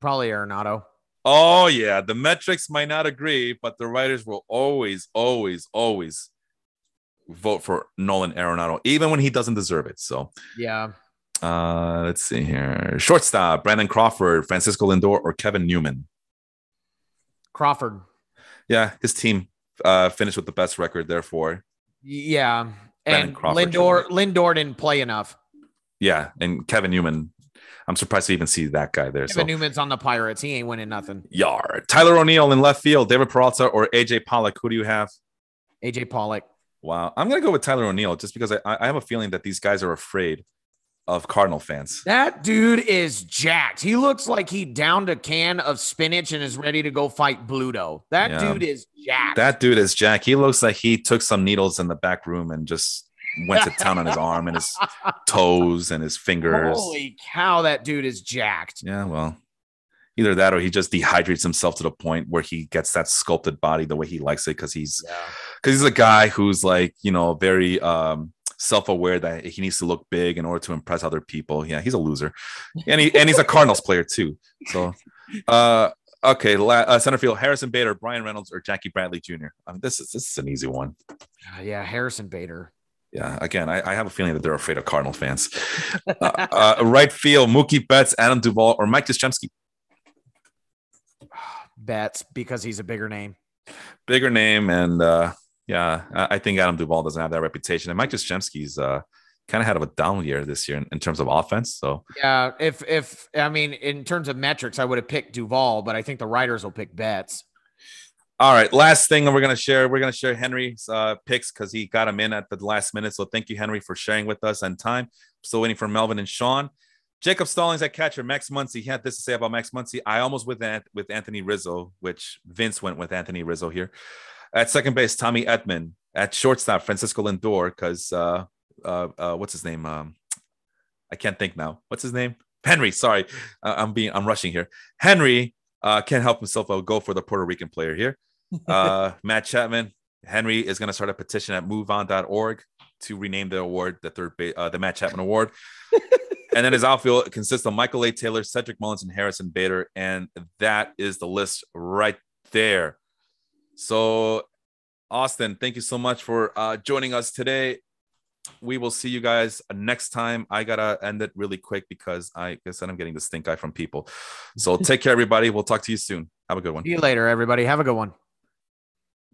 Speaker 2: Probably Arenado.
Speaker 1: Oh yeah, the metrics might not agree, but the writers will always, always, always vote for Nolan Arenado, even when he doesn't deserve it. So
Speaker 2: yeah.
Speaker 1: Uh, let's see here. Shortstop: Brandon Crawford, Francisco Lindor, or Kevin Newman.
Speaker 2: Crawford.
Speaker 1: Yeah, his team uh, finished with the best record, therefore.
Speaker 2: Yeah, Brandon and Crawford Lindor Lindor didn't play enough.
Speaker 1: Yeah, and Kevin Newman. I'm surprised to even see that guy there.
Speaker 2: Kevin so. Newman's on the Pirates. He ain't winning nothing.
Speaker 1: Yar. Tyler O'Neill in left field. David Peralta or AJ Pollock. Who do you have?
Speaker 2: AJ Pollock.
Speaker 1: Wow. I'm going to go with Tyler O'Neill just because I, I have a feeling that these guys are afraid of Cardinal fans.
Speaker 2: That dude is jacked. He looks like he downed a can of spinach and is ready to go fight Bluto. That yeah. dude is jacked.
Speaker 1: That dude is jacked. He looks like he took some needles in the back room and just went to town on his arm and his toes and his fingers.
Speaker 2: Holy cow, that dude is jacked.
Speaker 1: Yeah, well, either that or he just dehydrates himself to the point where he gets that sculpted body the way he likes it because he's because yeah. he's a guy who's like you know very um self-aware that he needs to look big in order to impress other people yeah he's a loser and he and he's a cardinals player too so uh okay uh, center field harrison bader Bryan reynolds or jackie bradley jr I mean, this is this is an easy one
Speaker 2: uh, yeah harrison bader
Speaker 1: yeah, again, I, I, have a feeling that they're afraid of Cardinal fans. uh, uh, right field, Mookie Betts, Adam Duvall, or Mike Yastrzemski.
Speaker 2: Betts because he's a bigger name.
Speaker 1: Bigger name, and uh, yeah, I think Adam Duvall doesn't have that reputation, and Mike Yastrzemski's uh, kind of had a down year this year in, in, terms of offense. So
Speaker 2: yeah, if if I mean in terms of metrics, I would have picked Duvall, but I think the writers will pick Betts.
Speaker 1: All right, last thing we're gonna share. We're gonna share Henry's uh, picks because he got him in at the last minute. So thank you, Henry, for sharing with us and time. Still waiting for Melvin and Sean. Jacob Stallings at catcher, Max Muncy. He had this to say about Max Muncy. I almost went with Anthony Rizzo, which Vince went with Anthony Rizzo here. At second base, Tommy Edman. At shortstop, Francisco Lindor, because uh, uh, uh, what's his name? Um, I can't think now. What's his name? Henry. Sorry, uh, I'm being I'm rushing here. Henry uh, can't help himself. I'll go for the Puerto Rican player here. Uh, Matt Chapman. Henry is going to start a petition at MoveOn.org to rename the award the third base, uh, the Matt Chapman Award. and then his outfield consists of Michael A. Taylor, Cedric Mullins, and Harrison Bader. And that is the list right there. So, Austin, thank you so much for uh, joining us today. We will see you guys next time. I gotta end it really quick because I guess I'm getting the stink eye from people. So take care, everybody. We'll talk to you soon. Have a good one.
Speaker 2: See you later, everybody. Have a good one.